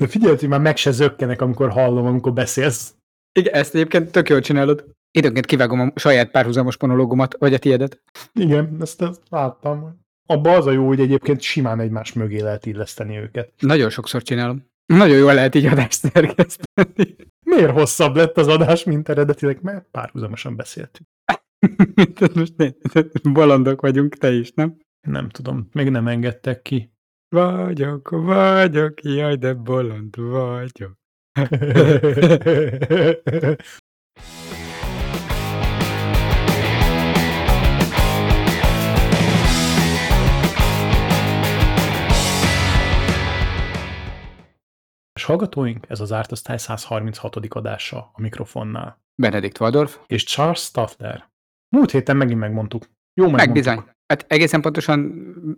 De figyelj, hogy már meg se zökkenek, amikor hallom, amikor beszélsz. Igen, ezt egyébként tök jól csinálod. Időnként kivágom a saját párhuzamos monológumat, vagy a tiédet. Igen, ezt, ezt láttam. Abba az a jó, hogy egyébként simán egymás mögé lehet illeszteni őket. Nagyon sokszor csinálom. Nagyon jól lehet így adást szerkeszteni. Miért hosszabb lett az adás, mint eredetileg? Mert párhuzamosan beszéltünk. Most ne, bolondok vagyunk, te is, nem? Nem tudom, még nem engedtek ki. Vagyok, vagyok, jaj, de bolond vagyok. És hallgatóink, ez az Ártosztály 136. adása a mikrofonnál. Benedikt Waldorf. És Charles Staffler. Múlt héten megint megmondtuk. Jó Meg megmondtuk. bizony. Hát egészen pontosan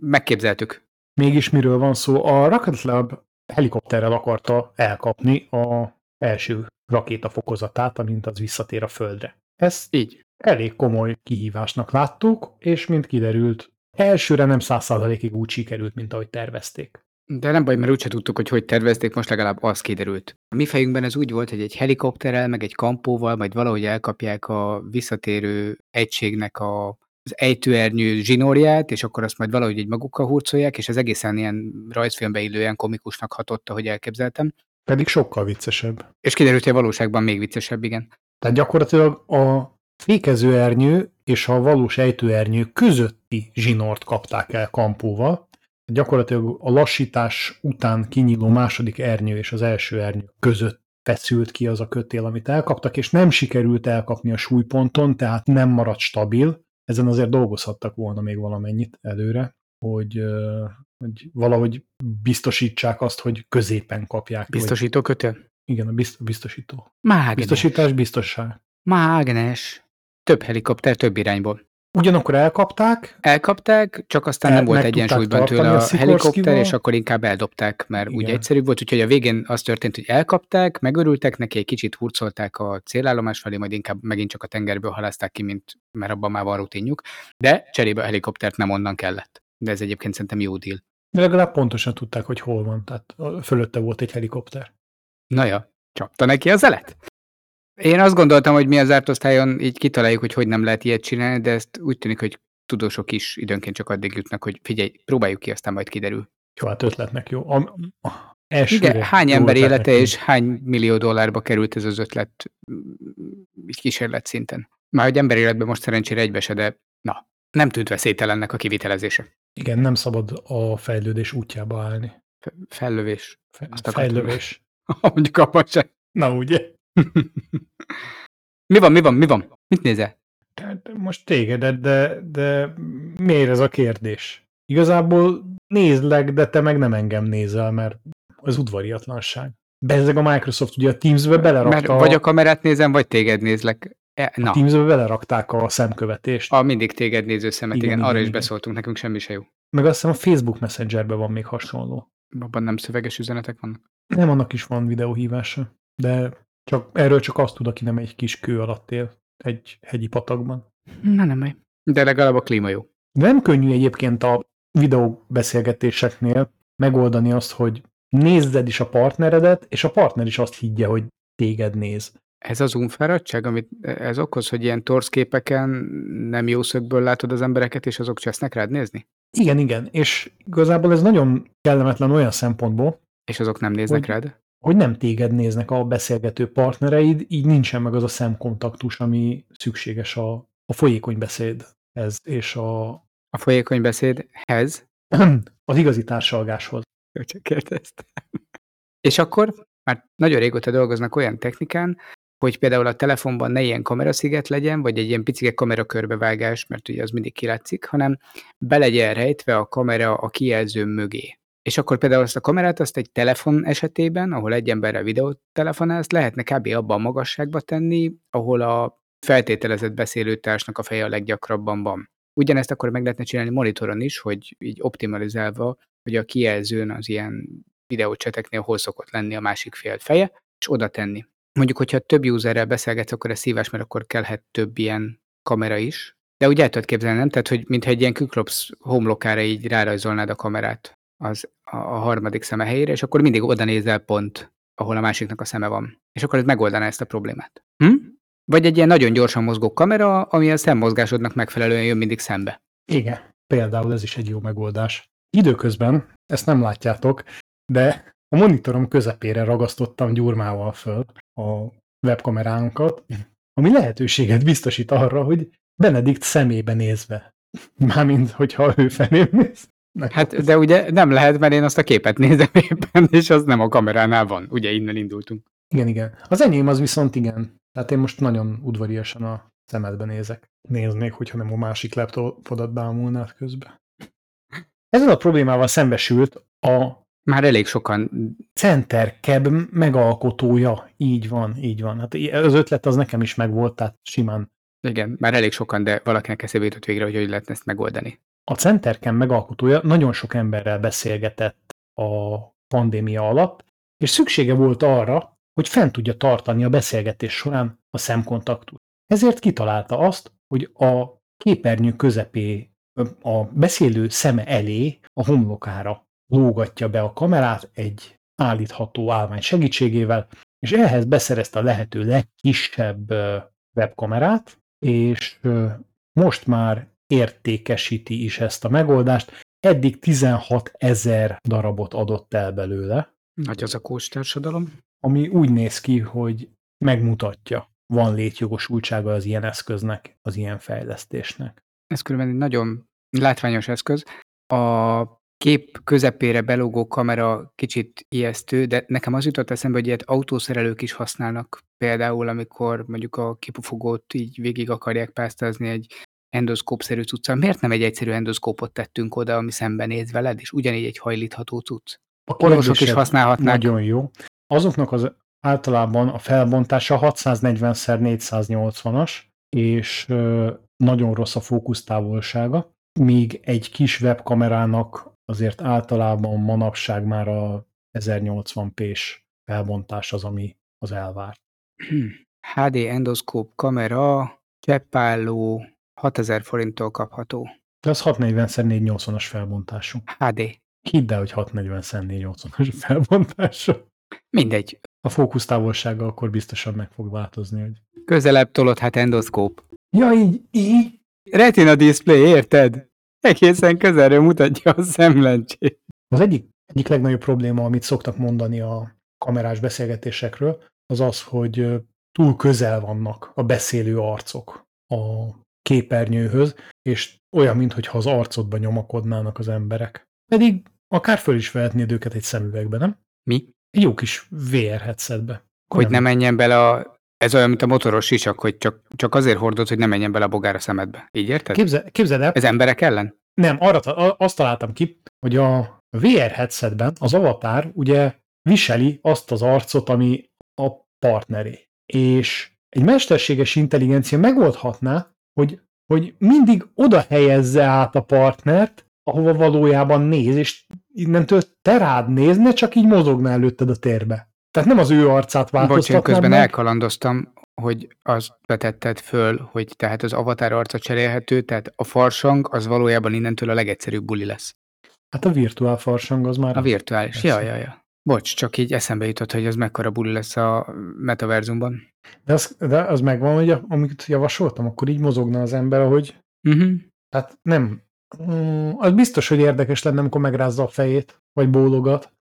megképzeltük. Mégis miről van szó? A Rocket Lab helikopterrel akarta elkapni a első rakéta fokozatát, amint az visszatér a Földre. Ezt Így. elég komoly kihívásnak láttuk, és mint kiderült, elsőre nem száz százalékig úgy sikerült, mint ahogy tervezték. De nem baj, mert úgyse tudtuk, hogy hogy tervezték, most legalább az kiderült. A mi fejünkben ez úgy volt, hogy egy helikopterrel, meg egy kampóval, majd valahogy elkapják a visszatérő egységnek a, az ejtőernyő zsinórját, és akkor azt majd valahogy egy magukkal hurcolják, és az egészen ilyen rajzfilmbe illően komikusnak hatott, ahogy elképzeltem. Pedig sokkal viccesebb. És kiderült, hogy a valóságban még viccesebb, igen. Tehát gyakorlatilag a fékezőernyő és a valós ejtőernyő közötti zsinort kapták el kampóval. Gyakorlatilag a lassítás után kinyíló második ernyő és az első ernyő között feszült ki az a kötél, amit elkaptak, és nem sikerült elkapni a súlyponton, tehát nem maradt stabil. Ezen azért dolgozhattak volna még valamennyit előre, hogy, hogy valahogy biztosítsák azt, hogy középen kapják. Biztosító kötél? igen, a bizt- biztosító. Mágnes. Biztosítás, biztosság. Mágnes. Több helikopter, több irányból. Ugyanakkor elkapták, Elkapták, csak aztán El- nem volt egyensúlyban tőle a a helikopter, és akkor inkább eldobták, mert úgy Igen. egyszerűbb volt, úgyhogy a végén az történt, hogy elkapták, megörültek neki, egy kicsit hurcolták a célállomás felé, majd inkább megint csak a tengerből halázták ki, mint, mert abban már van rutinjuk, de cserébe a helikoptert nem onnan kellett. De ez egyébként szerintem jó deal. de legalább pontosan tudták, hogy hol van, tehát fölötte volt egy helikopter. Na ja, csapta neki az elet. Én azt gondoltam, hogy mi az ártosztályon így kitaláljuk, hogy hogy nem lehet ilyet csinálni, de ezt úgy tűnik, hogy tudósok is időnként csak addig jutnak, hogy figyelj, próbáljuk ki, aztán majd kiderül. Jó, hát ötletnek jó. A, elsőre Igen, hány ember élete és hány millió dollárba került ez az ötlet mm, így kísérlet szinten? Már hogy ember életben most szerencsére egybe se, de na, nem tűnt veszélytelennek a kivitelezése. Igen, nem szabad a fejlődés útjába állni. Fe- Fellövés. Fe, Azt. Mondjuk a macsa. Na ugye? Mi van, mi van, mi van? Mit nézel? Tehát most tégedet, de, de miért ez a kérdés? Igazából nézlek, de te meg nem engem nézel, mert az udvariatlanság. Bezzeg a Microsoft ugye a Teams-be belerakta, Mert vagy a kamerát nézem, vagy téged nézlek. E, na, a Teams-be belerakták a szemkövetést. a mindig téged néző szemet, igen, Igen, igen arra igen, is beszóltunk, nekünk semmi se jó. Meg azt hiszem a Facebook Messengerben van még hasonló. Abban nem szöveges üzenetek vannak. Nem, annak is van videóhívása, de csak, erről csak azt tud, aki nem egy kis kő alatt él, egy hegyi patakban. Na nem baj. De legalább a klíma jó. Nem könnyű egyébként a videóbeszélgetéseknél megoldani azt, hogy nézzed is a partneredet, és a partner is azt higgye, hogy téged néz. Ez az unfáradtság, amit ez okoz, hogy ilyen torszképeken nem jó szögből látod az embereket, és azok csesznek rád nézni? Igen, igen, és igazából ez nagyon kellemetlen olyan szempontból, És azok nem néznek Hogy- rád? Hogy nem téged néznek a beszélgető partnereid, így nincsen meg az a szemkontaktus, ami szükséges a, a folyékony beszédhez és a, A folyékony beszédhez? az igazi társalgáshoz. Jó, csak kérdeztem. És akkor már nagyon régóta dolgoznak olyan technikán, hogy például a telefonban ne ilyen kamerasziget legyen, vagy egy ilyen picike kamerakörbevágás, mert ugye az mindig kilátszik, hanem be legyen rejtve a kamera a kijelző mögé. És akkor például azt a kamerát, azt egy telefon esetében, ahol egy emberrel videót telefonálsz, lehetne kb. abban a magasságba tenni, ahol a feltételezett beszélőtársnak a feje a leggyakrabban van. Ugyanezt akkor meg lehetne csinálni monitoron is, hogy így optimalizálva, hogy a kijelzőn az ilyen videócseteknél hol szokott lenni a másik fél feje, és oda tenni. Mondjuk, hogyha több userrel beszélgetsz, akkor ez szívás, mert akkor kellhet több ilyen kamera is. De úgy el tudod képzelni, nem? Tehát, hogy mintha egy ilyen Kyklops homlokára így rárajzolnád a kamerát az a, harmadik szeme helyére, és akkor mindig oda nézel pont, ahol a másiknak a szeme van. És akkor ez megoldaná ezt a problémát. Hm? Vagy egy ilyen nagyon gyorsan mozgó kamera, ami a szemmozgásodnak megfelelően jön mindig szembe. Igen, például ez is egy jó megoldás. Időközben, ezt nem látjátok, de a monitorom közepére ragasztottam gyurmával föl a webkameránkat, ami lehetőséget biztosít arra, hogy Benedikt szemébe nézve. Mármint, hogyha ő felém néz. Hát, de ugye nem lehet, mert én azt a képet nézem éppen, és az nem a kameránál van. Ugye innen indultunk. Igen, igen. Az enyém az viszont igen. Tehát én most nagyon udvariasan a szemedbe nézek. Néznék, hogyha nem a másik laptopodat bámulnád közben. Ezzel a problémával szembesült a már elég sokan. Center Cab megalkotója. Így van, így van. Hát az ötlet az nekem is megvolt, tehát simán. Igen, már elég sokan, de valakinek eszébe jutott végre, hogy hogy lehetne ezt megoldani. A Center Cab megalkotója nagyon sok emberrel beszélgetett a pandémia alatt, és szüksége volt arra, hogy fent tudja tartani a beszélgetés során a szemkontaktust. Ezért kitalálta azt, hogy a képernyő közepé, a beszélő szeme elé, a homlokára lógatja be a kamerát egy állítható állvány segítségével, és ehhez beszerezte a lehető legkisebb webkamerát, és most már értékesíti is ezt a megoldást. Eddig 16 ezer darabot adott el belőle. Nagy az a társadalom. Ami úgy néz ki, hogy megmutatja, van létjogosultsága az ilyen eszköznek, az ilyen fejlesztésnek. Ez különben egy nagyon látványos eszköz. A kép közepére belógó kamera kicsit ijesztő, de nekem az jutott eszembe, hogy ilyet autószerelők is használnak. Például, amikor mondjuk a képufogót így végig akarják pásztázni egy endoszkópszerű cuccal. Miért nem egy egyszerű endoszkópot tettünk oda, ami szembenéz veled, és ugyanígy egy hajlítható cucc? A orvosok is használhatnák. Nagyon jó. Azoknak az általában a felbontása 640x480-as, és nagyon rossz a fókusztávolsága, míg egy kis webkamerának azért általában manapság már a 1080p-s felbontás az, ami az elvárt. HD endoszkóp kamera, cseppálló, 6000 forinttól kapható. De az 640x480-as felbontású. HD. Hidd el, hogy 640x480-as felbontású. Mindegy. A fókusztávolsága akkor biztosan meg fog változni. Hogy... Közelebb tolod, hát endoszkóp. Ja, így, így. Retina display, érted? Egészen közelről mutatja a szemlencsét. Az egyik, egyik legnagyobb probléma, amit szoktak mondani a kamerás beszélgetésekről, az az, hogy túl közel vannak a beszélő arcok a képernyőhöz, és olyan, mintha az arcodba nyomakodnának az emberek. Pedig akár föl is vehetnéd őket egy szemüvegbe, nem? Mi? Egy jó kis VR headsetbe. Hogy nem menjen bele a... Ez olyan, mint a motoros sisak, hogy csak, csak azért hordod, hogy ne menjen bele a bogár a szemedbe. Így érted? Képzel, képzeld el. Ez emberek ellen? Nem, arra azt találtam ki, hogy a VR headsetben az avatár ugye viseli azt az arcot, ami a partneré. És egy mesterséges intelligencia megoldhatná, hogy, hogy mindig oda helyezze át a partnert, ahova valójában néz, és innentől te rád nézne, csak így mozogna előtted a térbe. Tehát nem az ő arcát változtatnád Bocs, közben meg. elkalandoztam, hogy azt vetetted föl, hogy tehát az avatar arca cserélhető, tehát a farsang az valójában innentől a legegyszerűbb buli lesz. Hát a virtuál farsang az már... A virtuális, ja, ja, ja. Bocs, csak így eszembe jutott, hogy ez mekkora buli lesz a metaverzumban. De az, de az megvan, hogy amit javasoltam, akkor így mozogna az ember, hogy... Uh-huh. Hát nem. Mm, az biztos, hogy érdekes lenne, amikor megrázza a fejét, vagy bólogat.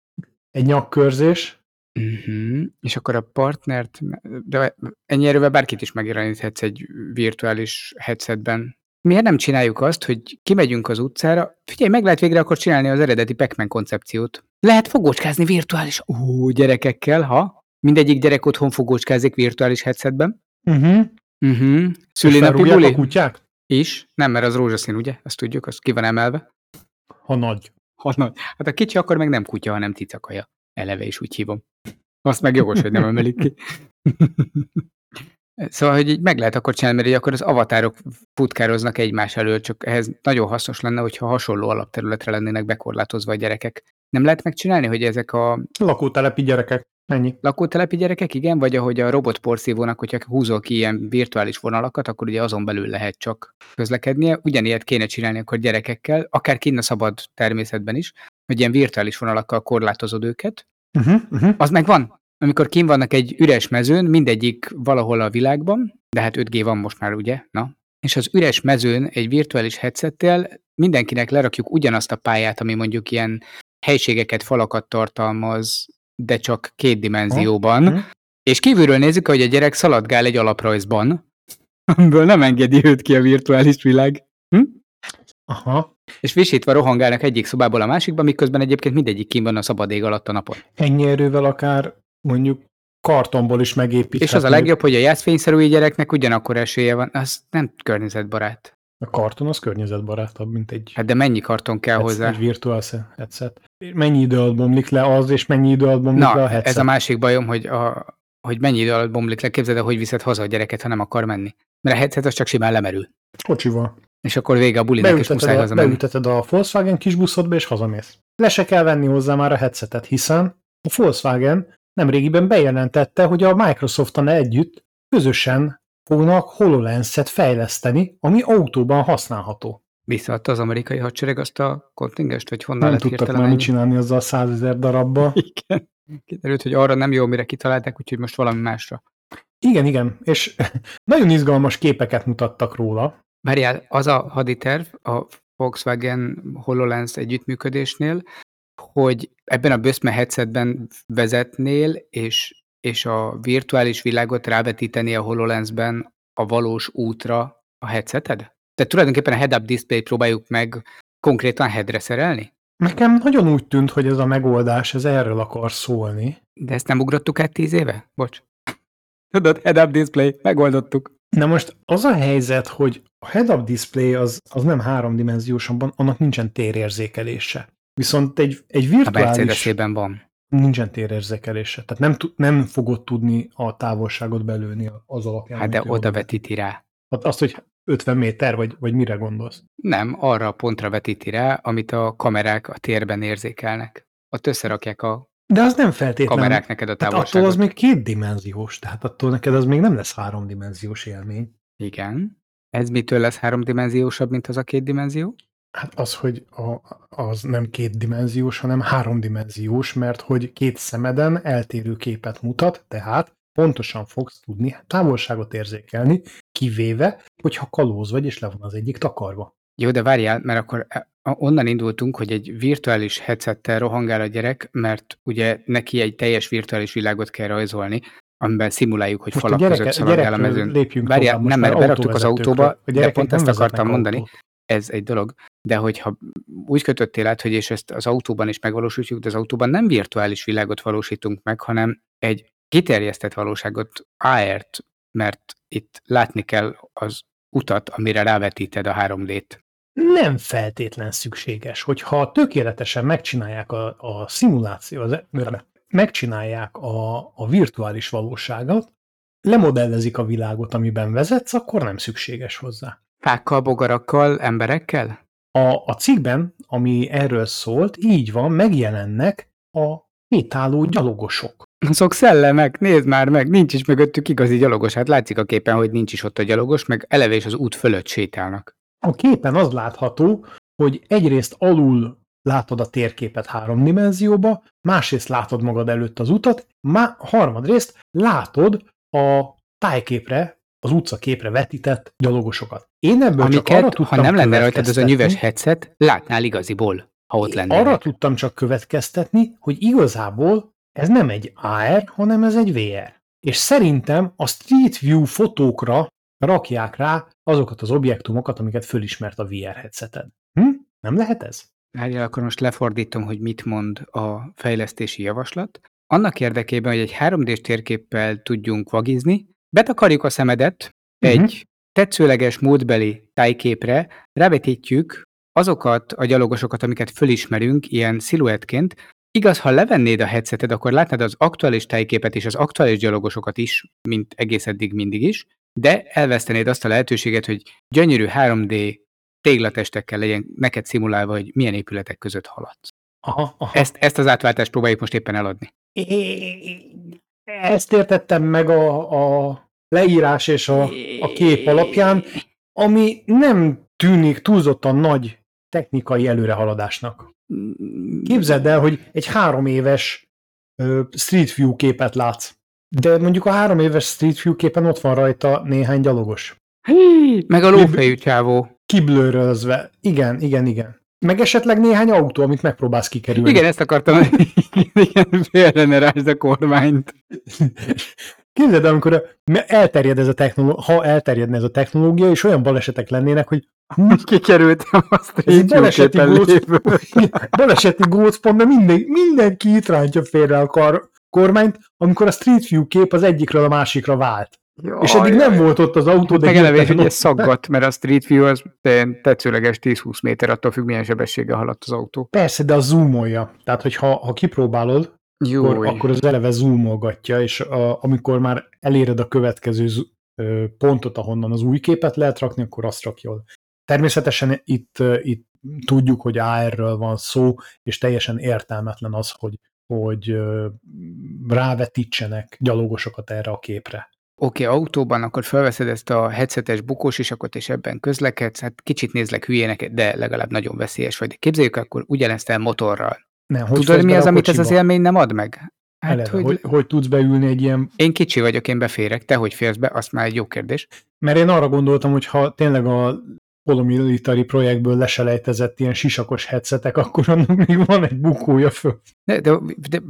Egy nyakkörzés, Uh-huh. És akkor a partnert, de ennyi erővel bárkit is megjeleníthetsz egy virtuális headsetben. Miért nem csináljuk azt, hogy kimegyünk az utcára, figyelj, meg lehet végre akkor csinálni az eredeti pac koncepciót. Lehet fogócskázni virtuális, ú, gyerekekkel, ha? Mindegyik gyerek otthon fogócskázik virtuális headsetben. Uh-huh. Uh-huh. Szülinapi buli? a kutyák? Is. Nem, mert az rózsaszín, ugye? Azt tudjuk, az ki van emelve. Ha nagy. Ha nagy. Hát a kicsi akkor meg nem kutya, hanem cicakaja. Eleve is úgy hívom. Azt meg jogos, hogy nem emelik ki. Szóval, hogy így meg lehet akkor csinálni, mert akkor az avatárok futkároznak egymás elől, csak ehhez nagyon hasznos lenne, hogyha hasonló alapterületre lennének bekorlátozva a gyerekek. Nem lehet megcsinálni, hogy ezek a... Lakótelepi gyerekek. Ennyi. Lakótelepi gyerekek, igen, vagy ahogy a robotporszívónak, hogyha húzol ki ilyen virtuális vonalakat, akkor ugye azon belül lehet csak közlekednie. Ugyanilyet kéne csinálni akkor gyerekekkel, akár kinn a szabad természetben is, hogy ilyen virtuális vonalakkal korlátozod őket. Uh-huh, uh-huh. Az meg van. Amikor kim vannak egy üres mezőn, mindegyik valahol a világban, de hát 5G van most már, ugye? Na. És az üres mezőn egy virtuális headsettel mindenkinek lerakjuk ugyanazt a pályát, ami mondjuk ilyen helységeket, falakat tartalmaz, de csak két dimenzióban, Mhm. és kívülről nézzük, hogy a gyerek szaladgál egy alaprajzban, amiből nem engedi őt ki a virtuális világ. Hm? Aha. És visítva rohangálnak egyik szobából a másikba, miközben egyébként mindegyik kim van a szabad ég alatt a napon. Ennyi erővel akár mondjuk kartonból is megépíthető. És az a legjobb, hogy a játszfényszerű gyereknek ugyanakkor esélye van, az nem környezetbarát. A karton az környezetbarátabb, mint egy, Hát de mennyi karton kell egy, hozzá? egy virtual headset. Mennyi idő alatt bomlik le az, és mennyi idő alatt bomlik le a Na, headset? ez a másik bajom, hogy, a, hogy mennyi idő alatt bomlik le. Képzeld el, hogy viszed haza a gyereket, ha nem akar menni. Mert a headset az csak simán lemerül. Kocsival. És akkor vége a bulinak, és muszáj a, hazamenni. beülteted a Volkswagen kis buszodba, és hazamész. Le se kell venni hozzá már a headsetet, hiszen a Volkswagen nemrégiben bejelentette, hogy a Microsoft-tan együtt közösen fognak HoloLens-et fejleszteni, ami autóban használható. Visszaadta az amerikai hadsereg azt a kontingest, hogy honnan Nem lett tudtak már mit csinálni azzal a százezer darabba. Igen. Kiderült, hogy arra nem jó, mire kitalálták, úgyhogy most valami másra. Igen, igen, és nagyon izgalmas képeket mutattak róla. Várjál, az a haditerv a Volkswagen HoloLens együttműködésnél, hogy ebben a Böszme headsetben vezetnél, és, és a virtuális világot rávetíteni a HoloLensben a valós útra a headseted? Tehát tulajdonképpen a head-up display próbáljuk meg konkrétan headre szerelni? Nekem nagyon úgy tűnt, hogy ez a megoldás, ez erről akar szólni. De ezt nem ugrottuk át tíz éve? Bocs. Tudod, head-up display, megoldottuk. Na most az a helyzet, hogy a head-up display az, az nem háromdimenziósan, annak nincsen térérzékelése. Viszont egy, egy A virtuális Mercedes-ében van. Nincsen térérzékelése. Tehát nem, tud- nem fogod tudni a távolságot belőni az alapján. Hát de oda vetíti rá. Hát azt, hogy 50 méter, vagy, vagy mire gondolsz? Nem, arra a pontra vetíti rá, amit a kamerák a térben érzékelnek. Ott összerakják a De az nem feltétlenül. kamerák neked a Hát attól távolságot. az még kétdimenziós, tehát attól neked az még nem lesz háromdimenziós élmény. Igen. Ez mitől lesz háromdimenziósabb, mint az a két dimenzió? Hát az, hogy a, az nem kétdimenziós, hanem háromdimenziós, mert hogy két szemeden eltérő képet mutat, tehát pontosan fogsz tudni távolságot érzékelni, kivéve, hogyha kalóz vagy, és le van az egyik takarva. Jó, de várjál, mert akkor e- a- onnan indultunk, hogy egy virtuális headsettel rohangál a gyerek, mert ugye neki egy teljes virtuális világot kell rajzolni, amiben szimuláljuk, hogy Most a falak között gyereke, szaladgál a mezőn. lépjünk Várjál, nem, mert beraktuk az autóba, A de pont ezt akartam mondani. autót. Ez egy dolog, de hogyha úgy kötöttél át, hogy és ezt az autóban is megvalósítjuk, de az autóban nem virtuális világot valósítunk meg, hanem egy kiterjesztett valóságot, AR-t, mert itt látni kell az utat, amire rávetíted a 3D-t. nem feltétlen szükséges, hogyha tökéletesen megcsinálják a, a szimuláció, az, megcsinálják a, a virtuális valóságot, lemodellezik a világot, amiben vezetsz, akkor nem szükséges hozzá. Fákkal, bogarakkal, emberekkel? A, a cikkben, ami erről szólt, így van, megjelennek a sétáló gyalogosok. Azok szellemek, nézd már meg, nincs is mögöttük igazi gyalogos. Hát látszik a képen, hogy nincs is ott a gyalogos, meg eleve is az út fölött sétálnak. A képen az látható, hogy egyrészt alul látod a térképet három dimenzióba, másrészt látod magad előtt az utat, má, harmadrészt látod a tájképre, az utcaképre vetített gyalogosokat. Én ebből csak arra Amiket, tudtam ha nem lenne rajtad az a nyüves headset, látnál igaziból, ha ott lenne. Arra tudtam csak következtetni, hogy igazából ez nem egy AR, hanem ez egy VR. És szerintem a Street View fotókra rakják rá azokat az objektumokat, amiket fölismert a VR headseted. Hm? Nem lehet ez? Várjál, akkor most lefordítom, hogy mit mond a fejlesztési javaslat. Annak érdekében, hogy egy 3D-s térképpel tudjunk vagizni, betakarjuk a szemedet Mhm. egy tetszőleges módbeli tájképre, rávetítjük azokat a gyalogosokat, amiket fölismerünk ilyen sziluettként. Igaz, ha levennéd a headseted, akkor látnád az aktuális tájképet és az aktuális gyalogosokat is, mint egész eddig mindig is, de elvesztenéd azt a lehetőséget, hogy gyönyörű 3D téglatestekkel legyen neked szimulálva, hogy milyen épületek között haladsz. Aha, aha. Ezt, ezt az átváltást próbáljuk most éppen eladni. Ezt értettem meg a, a leírás és a, a kép alapján, ami nem tűnik túlzottan nagy technikai előrehaladásnak. Képzeld el, hogy egy három éves Street View képet látsz. De mondjuk a három éves Street View képen ott van rajta néhány gyalogos. Hí, meg a lófejű csávó. Kiblőrözve. Igen, igen, igen. Meg esetleg néhány autó, amit megpróbálsz kikerülni. Igen, ezt akartam. Igen, félre ne rásd a kormányt. Képzeld, el, amikor elterjed ez a technológia, ha elterjedne ez a technológia, és olyan balesetek lennének, hogy Kikerültem a Street View baleseti góc, baleseti gócpontban minden, mindenki itt rántja félre a kar, kormányt, amikor a Street View kép az egyikről a másikra vált. És eddig nem volt ott az autó, de Meg eleve ez szaggat, mert a Street View az ilyen tetszőleges 10-20 méter, attól függ, milyen sebességgel haladt az autó. Persze, de a zoomolja. Tehát, hogy ha, ha kipróbálod, akkor, akkor az eleve zoomolgatja, és a, amikor már eléred a következő z- ö, pontot, ahonnan az új képet lehet rakni, akkor azt rakjol. Természetesen itt, itt tudjuk, hogy AR-ről van szó, és teljesen értelmetlen az, hogy, hogy rávetítsenek gyalogosokat erre a képre. Oké, okay, autóban akkor felveszed ezt a headsetes bukós isakot, és ebben közlekedsz, hát kicsit nézlek hülyének, de legalább nagyon veszélyes vagy. De képzeljük akkor ugyanezt el motorral. Nem, hogy Tudod, mi az, amit ez az élmény nem ad meg? Hát, Eleve, hogy, hogy, hogy tudsz beülni egy ilyen én kicsi vagyok, én beférek, te hogy férsz be, azt már egy jó kérdés. Mert én arra gondoltam, hogy ha tényleg a polomilitari projektből leselejtezett ilyen sisakos headsetek, akkor annak még van egy bukója föl. De, de, de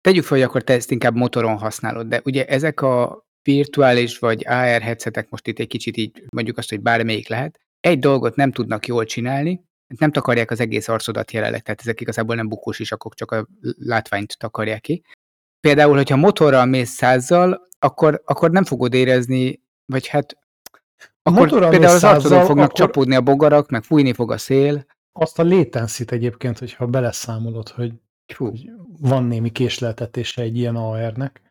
tegyük fel, hogy akkor te ezt inkább motoron használod, de ugye ezek a virtuális vagy AR headsetek, most itt egy kicsit így mondjuk azt, hogy bármelyik lehet, egy dolgot nem tudnak jól csinálni, nem takarják az egész arcodat jelenleg, tehát ezek igazából nem bukós isakok, csak a látványt takarják ki. Például, hogyha motorral mész százzal, akkor, akkor nem fogod érezni, vagy hát akkor motorral például mész az arcodon százzal, fognak akkor- csapódni a bogarak, meg fújni fog a szél. Azt a latency egyébként, hogyha beleszámolod, hogy Fú, van némi késleltetése egy ilyen AR-nek,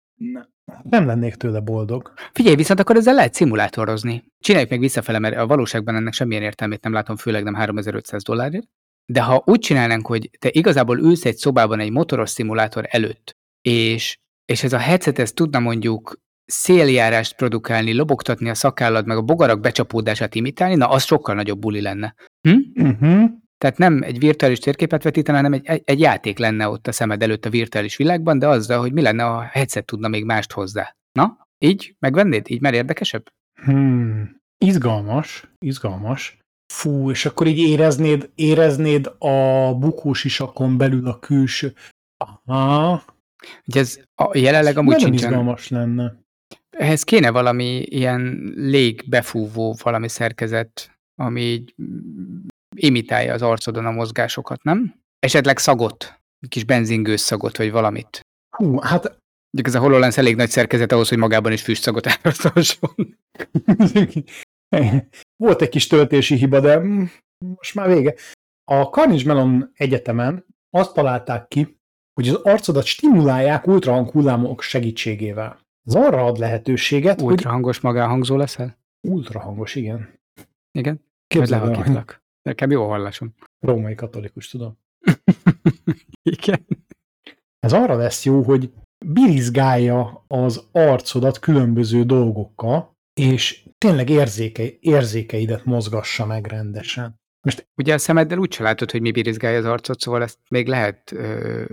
nem lennék tőle boldog. Figyelj, viszont akkor ezzel lehet szimulátorozni. Csináljuk meg visszafele, mert a valóságban ennek semmilyen értelmét nem látom, főleg nem 3500 dollárért. De ha úgy csinálnánk, hogy te igazából ülsz egy szobában egy motoros szimulátor előtt, és, és ez a headset ez tudna mondjuk széljárást produkálni, lobogtatni a szakállad, meg a bogarak becsapódását imitálni, na az sokkal nagyobb buli lenne. Hm? Uh-huh. Tehát nem egy virtuális térképet vetítene, hanem egy, egy, játék lenne ott a szemed előtt a virtuális világban, de azzal, hogy mi lenne, ha a headset tudna még mást hozzá. Na, így megvennéd? Így már érdekesebb? Hmm. Izgalmas, izgalmas. Fú, és akkor így éreznéd, éreznéd a bukós isakon belül a külső. Aha, Ugye ez a, jelenleg amúgy nagyon sincsen. izgalmas lenne. Ehhez kéne valami ilyen légbefúvó valami szerkezet, ami így imitálja az arcodon a mozgásokat, nem? Esetleg szagot, egy kis benzingős szagot, vagy valamit. Hú, hát Mondjuk ez a HoloLens elég nagy szerkezet ahhoz, hogy magában is füstszagot árasztasson. Volt egy kis töltési hiba, de most már vége. A Carnegie Mellon Egyetemen azt találták ki, hogy az arcodat stimulálják ultrahang hullámok segítségével. Ez arra ad lehetőséget, hogy Ultrahangos magánhangzó leszel? ultrahangos, igen. Igen? Képzeld el. Nekem jó a hallasom. római katolikus, tudom. Igen. Ez arra lesz jó, hogy birizgálja az arcodat különböző dolgokkal, és tényleg érzéke, érzékeidet mozgassa meg rendesen. Ugye a szemeddel úgy se látod, hogy mi birizgálja az arcot, szóval ezt még lehet ö,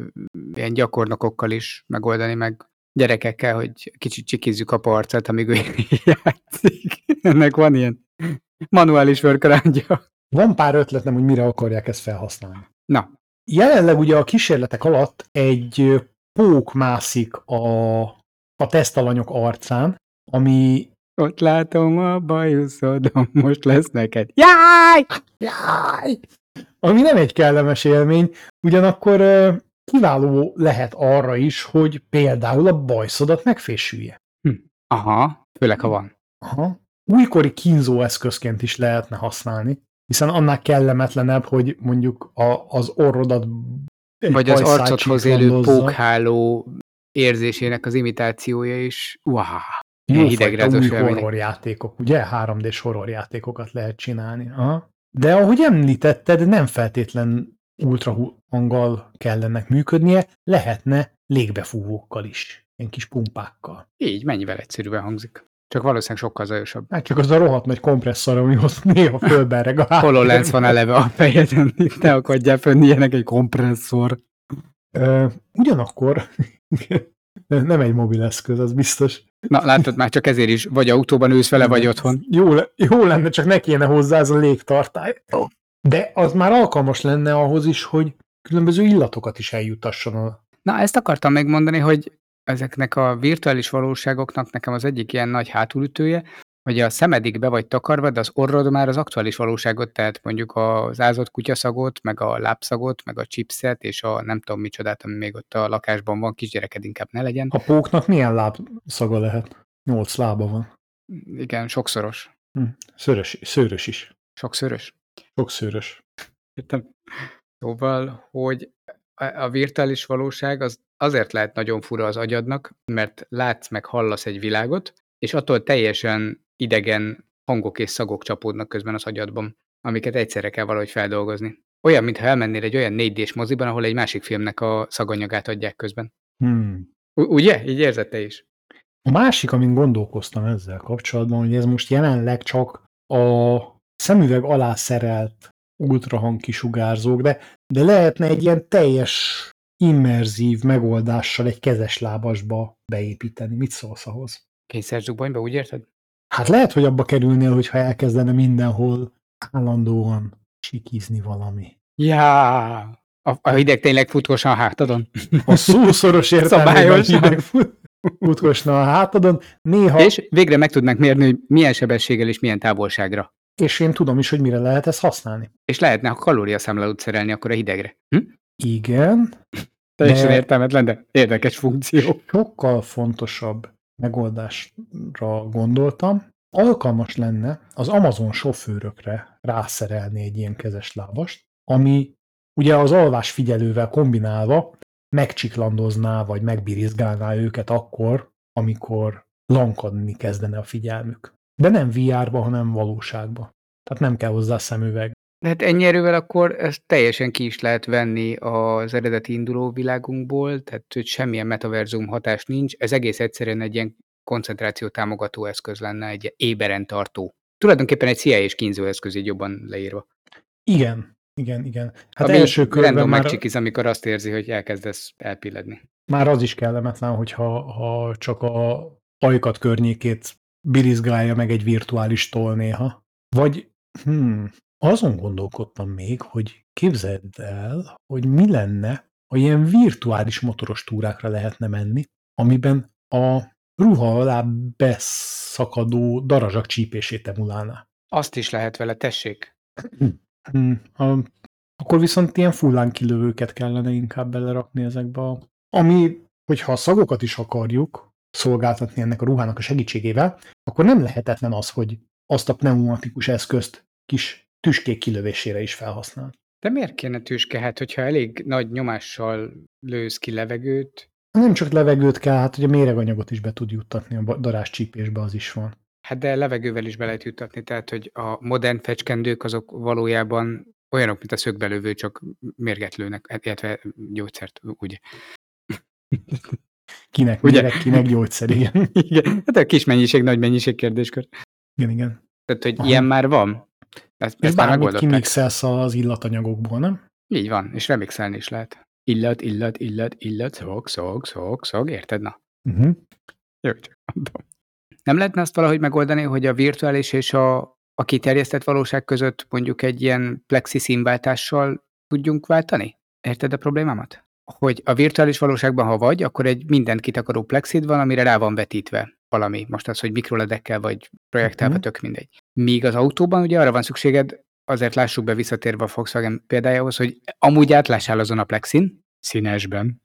ilyen gyakornokokkal is megoldani, meg gyerekekkel, hogy kicsit csikizzük a arcát, amíg ő játszik. Ennek van ilyen manuális workaroundja. Van pár ötletem, hogy mire akarják ezt felhasználni. Na, Jelenleg ugye a kísérletek alatt egy pók mászik a, a tesztalanyok arcán, ami ott látom a bajuszodom, most lesz neked. Jaj! Jaj! Ami nem egy kellemes élmény, ugyanakkor kiváló lehet arra is, hogy például a bajszodat megfésülje. Aha, főleg ha van. Aha. Újkori kínzó eszközként is lehetne használni, hiszen annál kellemetlenebb, hogy mondjuk a, az orrodat Vagy az arcodhoz élő pókháló érzésének az imitációja is. Wow. Jófajta hidegrázós horrorjátékok, ugye? 3D-s horrorjátékokat lehet csinálni. Aha. De ahogy említetted, nem feltétlen ultrahanggal kellenek működnie, lehetne légbefúvókkal is, ilyen kis pumpákkal. Így, mennyivel egyszerűen hangzik. Csak valószínűleg sokkal zajosabb. Hát csak az a rohadt nagy kompresszor, ami ott néha fölbereg a HoloLens van eleve a fejeden, ne akadjál fönn ilyenek egy kompresszor. Ö, ugyanakkor nem egy mobil eszköz, az biztos. Na, látod, már csak ezért is vagy autóban ülsz vele, vagy otthon. Jó, jó lenne, csak ne kéne hozzá ez a légtartály. De az már alkalmas lenne ahhoz is, hogy különböző illatokat is eljutasson a Na, ezt akartam megmondani, hogy ezeknek a virtuális valóságoknak nekem az egyik ilyen nagy hátulütője, hogy a szemedig be vagy takarva, de az orrod már az aktuális valóságot, tehát mondjuk az ázott kutyaszagot, meg a lábszagot, meg a chipset, és a nem tudom micsodát, ami még ott a lakásban van, kisgyereked inkább ne legyen. A póknak milyen lábszaga lehet? Nyolc lába van. Igen, sokszoros. Hm. Szörös, szőrös is. Sokszörös. Sokszőrös. Értem. Szóval, hogy a virtuális valóság az azért lehet nagyon fura az agyadnak, mert látsz meg hallasz egy világot, és attól teljesen idegen hangok és szagok csapódnak közben az agyadban, amiket egyszerre kell valahogy feldolgozni. Olyan, mintha elmennél egy olyan 4D-s moziban, ahol egy másik filmnek a szaganyagát adják közben. Hmm. U- ugye? Így érzed te is? A másik, amin gondolkoztam ezzel kapcsolatban, hogy ez most jelenleg csak a szemüveg alá szerelt ultrahang kisugárzók, de, de lehetne egy ilyen teljes immerzív megoldással egy kezes lábasba beépíteni. Mit szólsz ahhoz? Kényszerzsukbanyba, úgy érted? Hát lehet, hogy abba kerülnél, hogyha elkezdene mindenhol állandóan sikizni valami. Já! A, a hideg tényleg futkos a hátadon. A szószoros értelmében hideg fut- futkosna a hátadon, néha, és, És végre meg tudnánk mérni, hogy milyen sebességgel és milyen távolságra. És én tudom is, hogy mire lehet ezt használni. És lehetne, ha kalóriaszámlálót szerelni, akkor a hidegre. Hm? Igen, Teljesen De- értelmetlen, de érdekes funkció. sokkal fontosabb megoldásra gondoltam. Alkalmas lenne az Amazon sofőrökre rászerelni egy ilyen kezes lábast, ami ugye az alvás figyelővel kombinálva megcsiklandozná, vagy megbirizgálná őket akkor, amikor lankadni kezdene a figyelmük. De nem VR-ba, hanem valóságba. Tehát nem kell hozzá szemüveg. De hát ennyi erővel akkor ezt teljesen ki is lehet venni az eredeti induló világunkból, tehát hogy semmilyen metaverzum hatás nincs, ez egész egyszerűen egy ilyen koncentráció támogató eszköz lenne, egy éberen tartó. Tulajdonképpen egy CIA és kínzó eszköz így jobban leírva. Igen, igen, igen. Hát Ami első körben már... megcsikiz, amikor azt érzi, hogy elkezdesz elpilledni. már az is kellemetlen, hogyha ha csak a ajkat környékét birizgálja meg egy virtuális toll néha. Vagy hmm, azon gondolkodtam még, hogy képzeld el, hogy mi lenne, ha ilyen virtuális motoros túrákra lehetne menni, amiben a ruha alá beszakadó darazsak csípését emulálná. Azt is lehet vele, tessék. Hmm, a, akkor viszont ilyen fullán kilövőket kellene inkább belerakni ezekbe a... Ami, hogyha a szagokat is akarjuk szolgáltatni ennek a ruhának a segítségével, akkor nem lehetetlen az, hogy azt a pneumatikus eszközt kis tüskék kilövésére is felhasznál. De miért kéne tüske? Hát, hogyha elég nagy nyomással lősz ki levegőt, Nem csak levegőt kell, hát ugye méreganyagot is be tud juttatni a darás csípésbe, az is van. Hát de levegővel is be lehet juttatni, tehát hogy a modern fecskendők azok valójában olyanok, mint a szögbelövő, csak mérget lőnek, illetve gyógyszert, ugye. Kinek Ugye? méreg, kinek gyógyszer, igen. Igen, hát a kis mennyiség, nagy mennyiség kérdéskör. igen, igen. Tehát, hogy Aha. ilyen már van. Ezt, És ezt már bármit kimixelsz az illatanyagokból, nem? Így van, és remixelni is lehet. Illat, illat, illat, illat, szog, szog, szog, szog, érted? Na, Uh-huh. jó, csak mondom. Nem lehetne azt valahogy megoldani, hogy a virtuális és a, a kiterjesztett valóság között mondjuk egy ilyen plexi színváltással tudjunk váltani? Érted a problémámat? Hogy a virtuális valóságban, ha vagy, akkor egy mindent kitakaró plexid van, amire rá van vetítve valami. Most az, hogy mikroledekkel vagy projektálva, Mhm. tök mindegy. Míg az autóban ugye arra van szükséged, azért lássuk be visszatérve a Volkswagen példájához, hogy amúgy átlássál azon a plexin, színesben,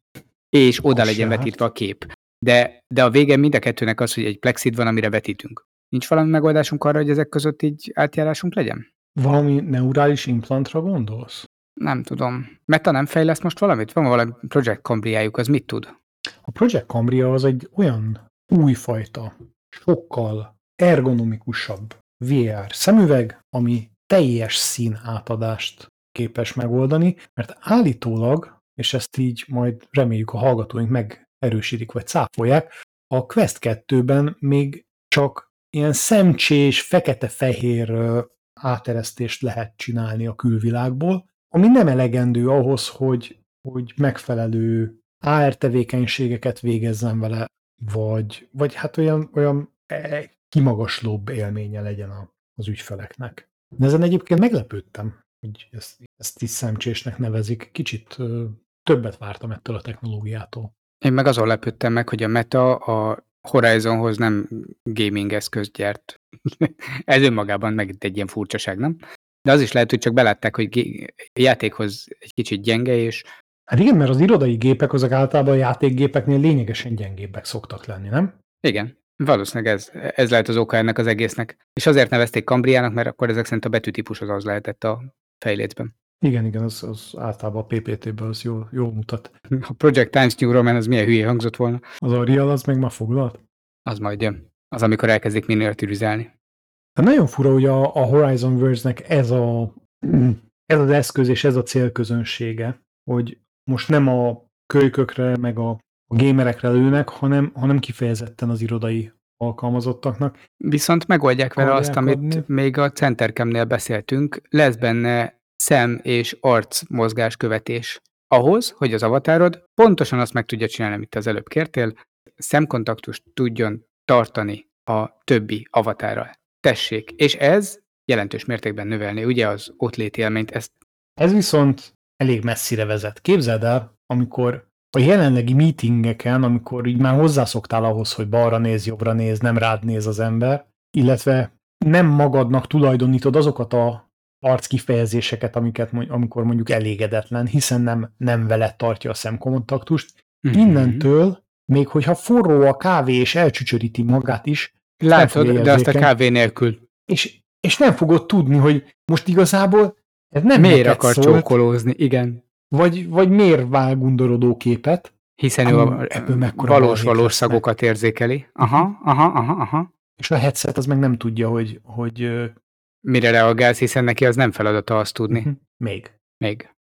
és oda Az legyen se, hát. vetítve a kép. De, de a vége mind a kettőnek az, hogy egy plexid van, amire vetítünk. Nincs valami megoldásunk arra, hogy ezek között így átjárásunk legyen? Valami neurális implantra gondolsz? Nem tudom. Meta nem fejleszt most valamit? Van valami Project Cambriájuk, az mit tud? A Project Cambria az egy olyan újfajta, sokkal ergonomikusabb VR szemüveg, ami teljes szín átadást képes megoldani, mert állítólag, és ezt így majd reméljük a hallgatóink megerősítik vagy cáfolják, a Quest 2-ben még csak ilyen szemcsés, fekete-fehér áteresztést lehet csinálni a külvilágból, ami nem elegendő ahhoz, hogy, hogy megfelelő AR tevékenységeket végezzen vele, vagy, vagy hát olyan, olyan e, kimagaslóbb élménye legyen az ügyfeleknek. De ezen egyébként meglepődtem, hogy ezt, ezt is szemcsésnek nevezik. Kicsit ö, többet vártam ettől a technológiától. Én meg azon lepődtem meg, hogy a Meta a Horizonhoz nem gaming eszközt gyárt. Ez önmagában meg egy ilyen furcsaság, nem? De az is lehet, hogy csak belátták, hogy játékhoz egy kicsit gyenge, és... Hát igen, mert az irodai gépek azok általában a játékgépeknél lényegesen gyengébbek szoktak lenni, nem? Igen. Valószínűleg ez, ez lehet az oka ennek az egésznek. És azért nevezték Cambriának, mert akkor ezek szerint a betűtípus az az lehetett a fejlécben. Igen, igen, az, az általában a PPT-ből az jól, jól mutat. A Project Times New Roman az milyen hülye hangzott volna. Az a Real, az meg már foglalt? Az majd jön. Az, amikor elkezdik miniaturizálni. Hát nagyon fura, hogy a, a Horizon Worlds-nek ez, a, ez az eszköz és ez a célközönsége, hogy most nem a kölykökre, meg a, a gamerekre lőnek, hanem, hanem kifejezetten az irodai alkalmazottaknak. Viszont megoldják vele azt, amit adni. még a Centercamnél beszéltünk, lesz benne szem és arc mozgás követés. Ahhoz, hogy az avatárod pontosan azt meg tudja csinálni, amit az előbb kértél, szemkontaktust tudjon tartani a többi avatárral. Tessék, és ez jelentős mértékben növelni ugye az ott élményt. Ezt... Ez viszont elég messzire vezet. Képzeld el, amikor a jelenlegi meetingeken, amikor így már hozzászoktál ahhoz, hogy balra néz, jobbra néz, nem rád néz az ember, illetve nem magadnak tulajdonítod azokat a arc kifejezéseket, amiket, amikor mondjuk elégedetlen, hiszen nem, nem veled tartja a szemkontaktust. Mm-hmm. Innentől, még hogyha forró a kávé és elcsücsöríti magát is, Látod, de azt a kávé nélkül. És, és nem fogod tudni, hogy most igazából ez nem Miért akar szólt, csókolózni, igen. Vagy, vagy miért vág gundorodó képet. Hiszen ő a valós, valós szagokat érzékeli. Aha, aha, aha, aha. És a headset az meg nem tudja, hogy, hogy Mire reagálsz, hiszen neki az nem feladata azt tudni. Uh-huh. Még. Még.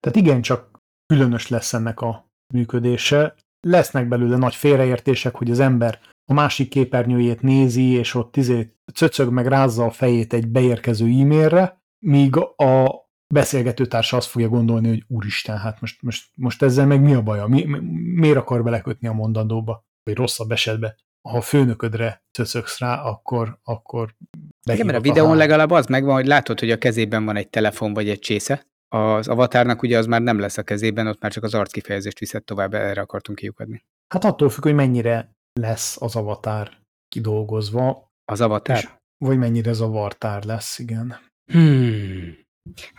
Tehát igen, csak különös lesz ennek a működése. Lesznek belőle nagy félreértések, hogy az ember a másik képernyőjét nézi, és ott izé cöcög meg rázza a fejét egy beérkező e-mailre, míg a beszélgetőtársa azt fogja gondolni, hogy úristen, hát most, most, most ezzel meg mi a baja? Mi, mi, miért akar belekötni a mondandóba? Vagy rosszabb esetben ha a főnöködre cöcögsz rá, akkor, akkor Igen, mert a videón a legalább az megvan, hogy látod, hogy a kezében van egy telefon vagy egy csésze. Az avatárnak ugye az már nem lesz a kezében, ott már csak az arckifejezést viszed tovább, erre akartunk kiukadni. Hát attól függ, hogy mennyire lesz az avatár kidolgozva. Az avatár? És, vagy mennyire zavartár lesz, igen. Hmm.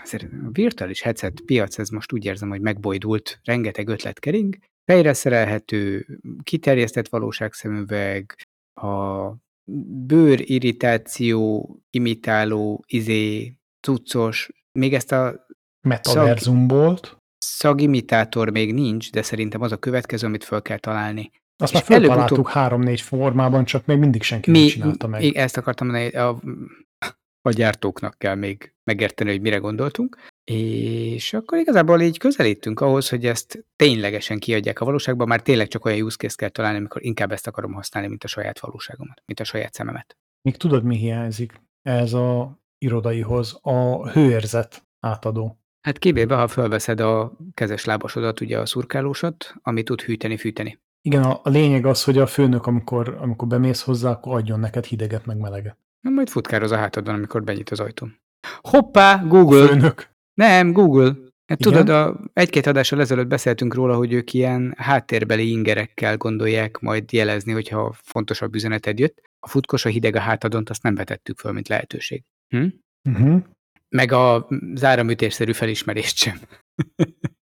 Azért a virtuális headset piac, ez most úgy érzem, hogy megbojdult, rengeteg ötlet kering, fejre szerelhető, kiterjesztett valóságszemüveg, a bőrirritáció imitáló, izé, cuccos, még ezt a Metaverzum volt. Szagimitátor még nincs, de szerintem az a következő, amit fel kell találni. Azt már feltaláltuk három-négy formában, csak még mindig senki mi, nem csinálta meg. Ezt akartam mondani, a, a gyártóknak kell még megérteni, hogy mire gondoltunk. És akkor igazából így közelítünk ahhoz, hogy ezt ténylegesen kiadják a valóságban, már tényleg csak olyan use case kell találni, amikor inkább ezt akarom használni, mint a saját valóságomat, mint a saját szememet. Még tudod, mi hiányzik ez a irodaihoz? A hőérzet átadó. Hát kivéve, ha felveszed a kezes lábasodat, ugye a szurkálósat, ami tud hűteni, fűteni. Igen, a, a lényeg az, hogy a főnök, amikor, amikor bemész hozzá, akkor adjon neked hideget, meg meleget. Na, majd futkároz a hátadon, amikor benyit az ajtón. Hoppá, Google! A főnök. Nem, Google. Hát tudod, a, egy-két adással ezelőtt beszéltünk róla, hogy ők ilyen háttérbeli ingerekkel gondolják majd jelezni, hogyha fontosabb üzeneted jött. A futkos a hideg a hátadont azt nem vetettük föl, mint lehetőség. Hm? Uh-huh. Meg a záramütésszerű felismerést sem.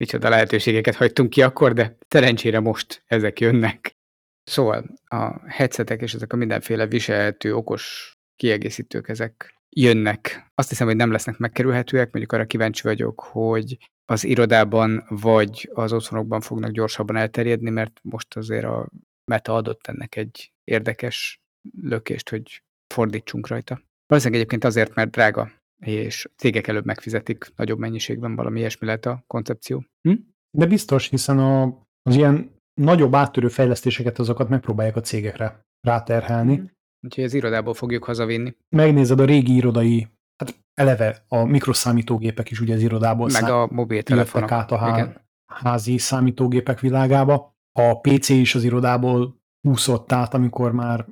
Micsoda lehetőségeket hagytunk ki akkor, de szerencsére most ezek jönnek. Szóval a headsetek és ezek a mindenféle viselhető, okos kiegészítők, ezek jönnek. Azt hiszem, hogy nem lesznek megkerülhetőek, mondjuk arra kíváncsi vagyok, hogy az irodában vagy az otthonokban fognak gyorsabban elterjedni, mert most azért a Meta adott ennek egy érdekes lökést, hogy fordítsunk rajta. Valószínűleg egyébként azért, mert drága, és cégek előbb megfizetik nagyobb mennyiségben, valami ilyesmi lehet a koncepció. Hm? De biztos, hiszen a, az ilyen nagyobb áttörő fejlesztéseket azokat megpróbálják a cégekre ráterhelni, mm Úgyhogy az irodából fogjuk hazavinni. Megnézed a régi irodai, hát eleve a mikroszámítógépek is ugye az irodából Meg szám- a mobiltelefonok. át a há- Igen. házi számítógépek világába. A PC is az irodából úszott át, amikor már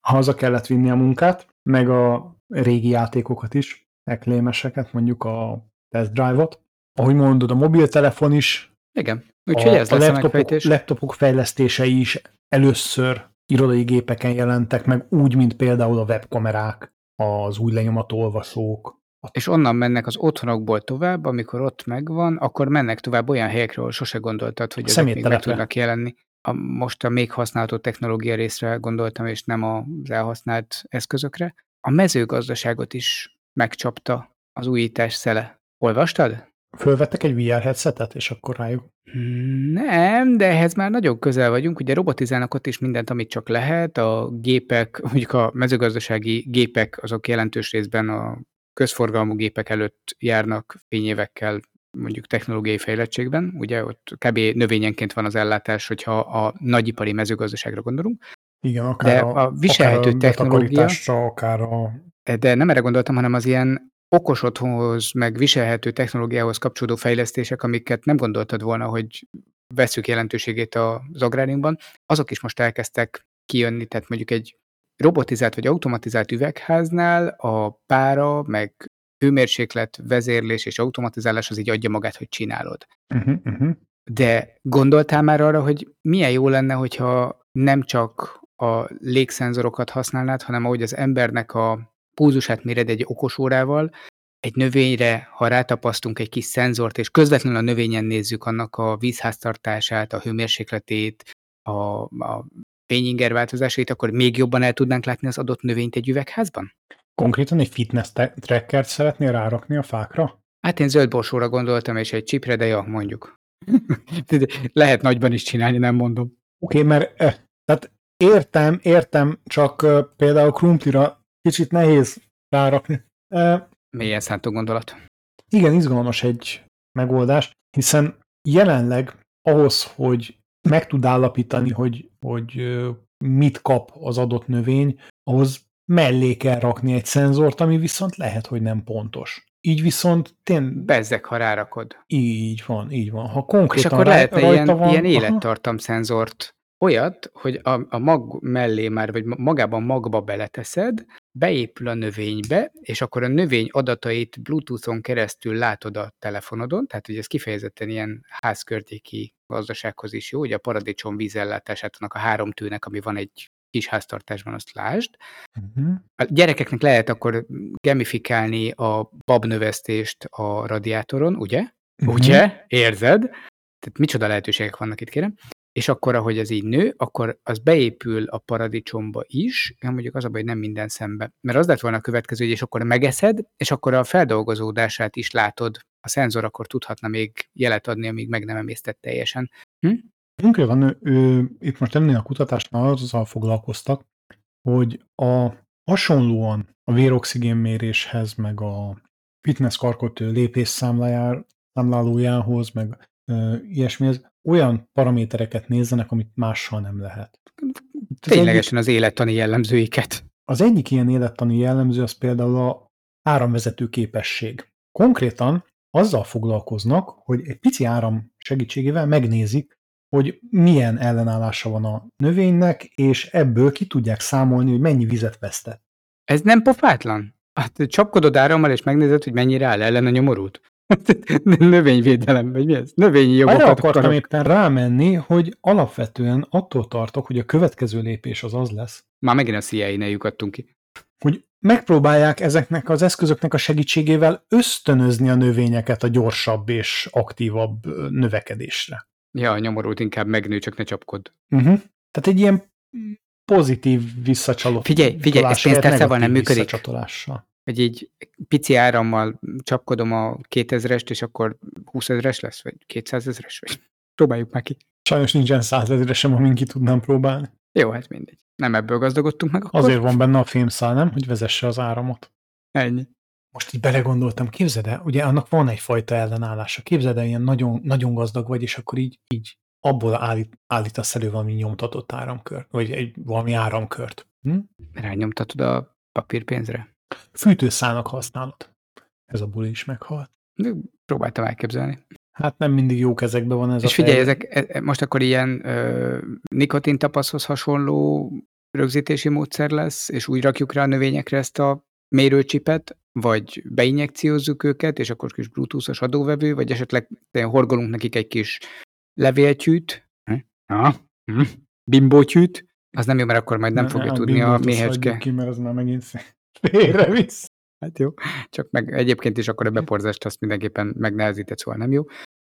haza kellett vinni a munkát, meg a régi játékokat is, eklémeseket, mondjuk a test drive-ot. Ahogy mondod, a mobiltelefon is, Igen. Úgyhogy a, ez a lesz a laptopok, megfejtés. laptopok fejlesztései is először irodai gépeken jelentek meg, úgy, mint például a webkamerák, az új lenyomatolvasók. És onnan mennek az otthonokból tovább, amikor ott megvan, akkor mennek tovább olyan helyekre, ahol sose gondoltad, hogy ezek még meg tudnak jelenni. A, most a még használható technológia részre gondoltam, és nem az elhasznált eszközökre. A mezőgazdaságot is megcsapta az újítás szele. Olvastad? Fölvettek egy VR headsetet, és akkor rájuk Nem, de ehhez már nagyon közel vagyunk. Ugye robotizálnak ott is mindent, amit csak lehet. A gépek, mondjuk a mezőgazdasági gépek, azok jelentős részben a közforgalmú gépek előtt járnak fényévekkel mondjuk technológiai fejlettségben. Ugye ott kb. növényenként van az ellátás, hogyha a nagyipari mezőgazdaságra gondolunk. Igen, akár De a, a viselhető akár a technológia- akár a... De nem erre gondoltam, hanem az ilyen okos otthonhoz, meg viselhető technológiához kapcsolódó fejlesztések, amiket nem gondoltad volna, hogy veszük jelentőségét az agráriumban, azok is most elkezdtek kijönni, tehát mondjuk egy robotizált vagy automatizált üvegháznál a pára, meg hőmérséklet, vezérlés és automatizálás az így adja magát, hogy csinálod. Uh-huh, uh-huh. De gondoltál már arra, hogy milyen jó lenne, hogyha nem csak a légszenzorokat használnád, hanem ahogy az embernek a púzusát méred egy okos órával, egy növényre, ha rátapasztunk egy kis szenzort, és közvetlenül a növényen nézzük annak a vízháztartását, a hőmérsékletét, a, a fényinger változásait, akkor még jobban el tudnánk látni az adott növényt egy üvegházban? Konkrétan egy fitness trackert szeretnél rárakni a fákra? Hát én zöld borsóra gondoltam, és egy csipre, de ja, mondjuk. Lehet nagyban is csinálni, nem mondom. Oké, okay, mert eh, tehát értem, értem, csak eh, például krumplira kicsit nehéz rárakni. Mélyen szántó gondolat. igen, izgalmas egy megoldás, hiszen jelenleg ahhoz, hogy meg tud állapítani, hogy, hogy mit kap az adott növény, ahhoz mellé kell rakni egy szenzort, ami viszont lehet, hogy nem pontos. Így viszont tényleg Bezzek, ha rárakod. így van, így van. Ha És konkrétan akkor rá- lehetne rajta ilyen, van, ilyen élettartam szenzort. Olyat, hogy a, a mag mellé már, vagy ma- magában magba beleteszed, beépül a növénybe, és akkor a növény adatait Bluetooth-on keresztül látod a telefonodon, tehát hogy ez kifejezetten ilyen házkörtéki gazdasághoz is jó, hogy a paradicsom vízellátását annak a három tőnek, ami van egy kis háztartásban, azt lásd. uh-huh. A gyerekeknek lehet akkor gamifikálni a babnövesztést a radiátoron, ugye? Mhm. Ugye? Érzed? Tehát micsoda lehetőségek vannak itt, kérem. És akkor, ahogy ez így nő, akkor az beépül a paradicsomba is, ja, mondjuk az a baj, nem minden szembe. Mert az lett volna a következő, hogy és akkor megeszed, és akkor a feldolgozódását is látod. A szenzor akkor tudhatna még jelet adni, amíg meg nem emésztett teljesen. Konkrétan ő, ő, itt most ennél a kutatásnál azzal foglalkoztak, hogy a hasonlóan a véroxigénméréshez, meg a fitness karkot lépésszámlálójához, meg ö, ilyesmihez olyan paramétereket nézzenek, amit mással nem lehet. Ténylegesen az élettani jellemzőiket. az egyik ilyen élettani jellemző az például a áramvezető képesség. Konkrétan azzal foglalkoznak, hogy egy pici áram segítségével megnézik, hogy milyen ellenállása van a növénynek, és ebből ki tudják számolni, hogy mennyi vizet vesztett. Ez nem pofátlan? Hát csapkodod árammal, és megnézed, hogy mennyire áll ellen a nyomorút. Növényvédelem, vagy mi ez? Növényi jogokat akartam akarok. éppen rámenni, hogy alapvetően attól tartok, hogy a következő lépés az az lesz, Már megint a CIA-nél lyukadtunk ki. hogy megpróbálják ezeknek az eszközöknek a segítségével ösztönözni a növényeket a gyorsabb és aktívabb növekedésre. Ja, a nyomorult inkább megnő, csak ne csapkod. Uh-huh. Tehát egy ilyen pozitív visszacsatolás. Figyelj, figyelj, ez pénztárcával nem működik. Visszacsatolással. Hogy így pici árammal csapkodom a 2000-est, és akkor 20 ezeres lesz, vagy 200 ezeres, vagy próbáljuk már ki. Sajnos nincsen százezre sem, amin ki tudnám próbálni. Jó, hát mindegy. Nem ebből gazdagodtunk meg akkor? Azért van benne a fémszál, nem? Hogy vezesse az áramot. Ennyi. Most így belegondoltam, képzeld el, ugye annak van egyfajta ellenállása. Képzeld el, ilyen nagyon, nagyon gazdag vagy, és akkor így, így abból állít, állítasz elő valami nyomtatott áramkört, vagy egy, valami áramkört. Hm? Rányomtatod a papírpénzre? Fűtőszának használod. Ez a buli is meghalt. De Próbáltam elképzelni. Hát nem mindig jó kezekben van ez És a figyelj, fej. ezek e- e- most akkor ilyen ö, nikotintapaszhoz hasonló rögzítési módszer lesz, és úgy rakjuk rá a növényekre ezt a mérőcsipet, vagy beinjekciózzuk őket, és akkor kis bluetoothos adóvevő, vagy esetleg horgolunk nekik egy kis levéltyűt? Ha? Hm? bimbótyűt, az nem jó, mert akkor majd nem fogja tudni a méhecske. ki, mert az már megint félrevisz. Hát jó. Csak meg egyébként is akkor a beporzást azt mindenképpen megnehezített, szóval nem jó.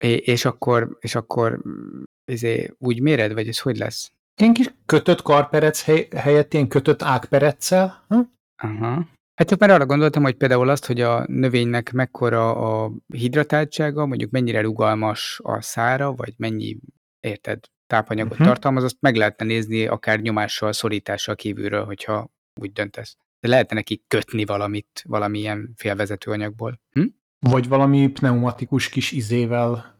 És akkor, és akkor mm, izé, úgy méred, vagy ez hogy lesz? Ilyen kis kötött karperec hely, helyett ilyen kötött ágpereccel. Hm? Aha. Hát csak már arra gondoltam, hogy például azt, hogy a növénynek mekkora a hidratáltsága, mondjuk mennyire rugalmas a szára, vagy mennyi, érted, tápanyagot uh-huh. tartalmaz, azt meg lehetne nézni akár nyomással, szorítással kívülről, hogyha úgy döntesz. De lehetne neki kötni valamit, valamilyen félvezető anyagból. Hm? Vagy valami pneumatikus kis izével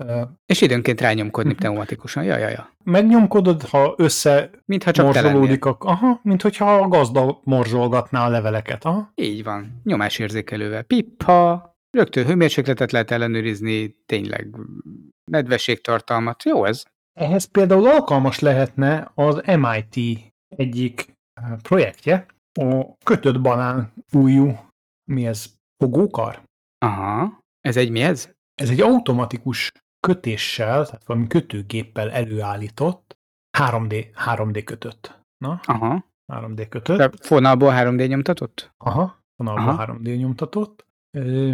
És időnként rányomkodni Mhm. pneumatikusan. Ja, ja, ja. megnyomkodod, ha össze Mintha csak morzsolódik, a, aha, mint hogyha a gazda morzsolgatná a leveleket. Aha. Így van. Nyomásérzékelővel. Pippa, rögtön hőmérsékletet lehet ellenőrizni, tényleg nedvességtartalmat. Jó ez. Ehhez például alkalmas lehetne az MIT egyik projektje, a kötött banán újú, mi ez, fogókar? Aha. Ez egy mi ez? Ez egy automatikus kötéssel, tehát valami kötőgéppel előállított 3D, 3D kötött. Na, Aha. 3D kötött. De fonalból 3D nyomtatott? Aha, vonalban Aha. 3D nyomtatott. Ö,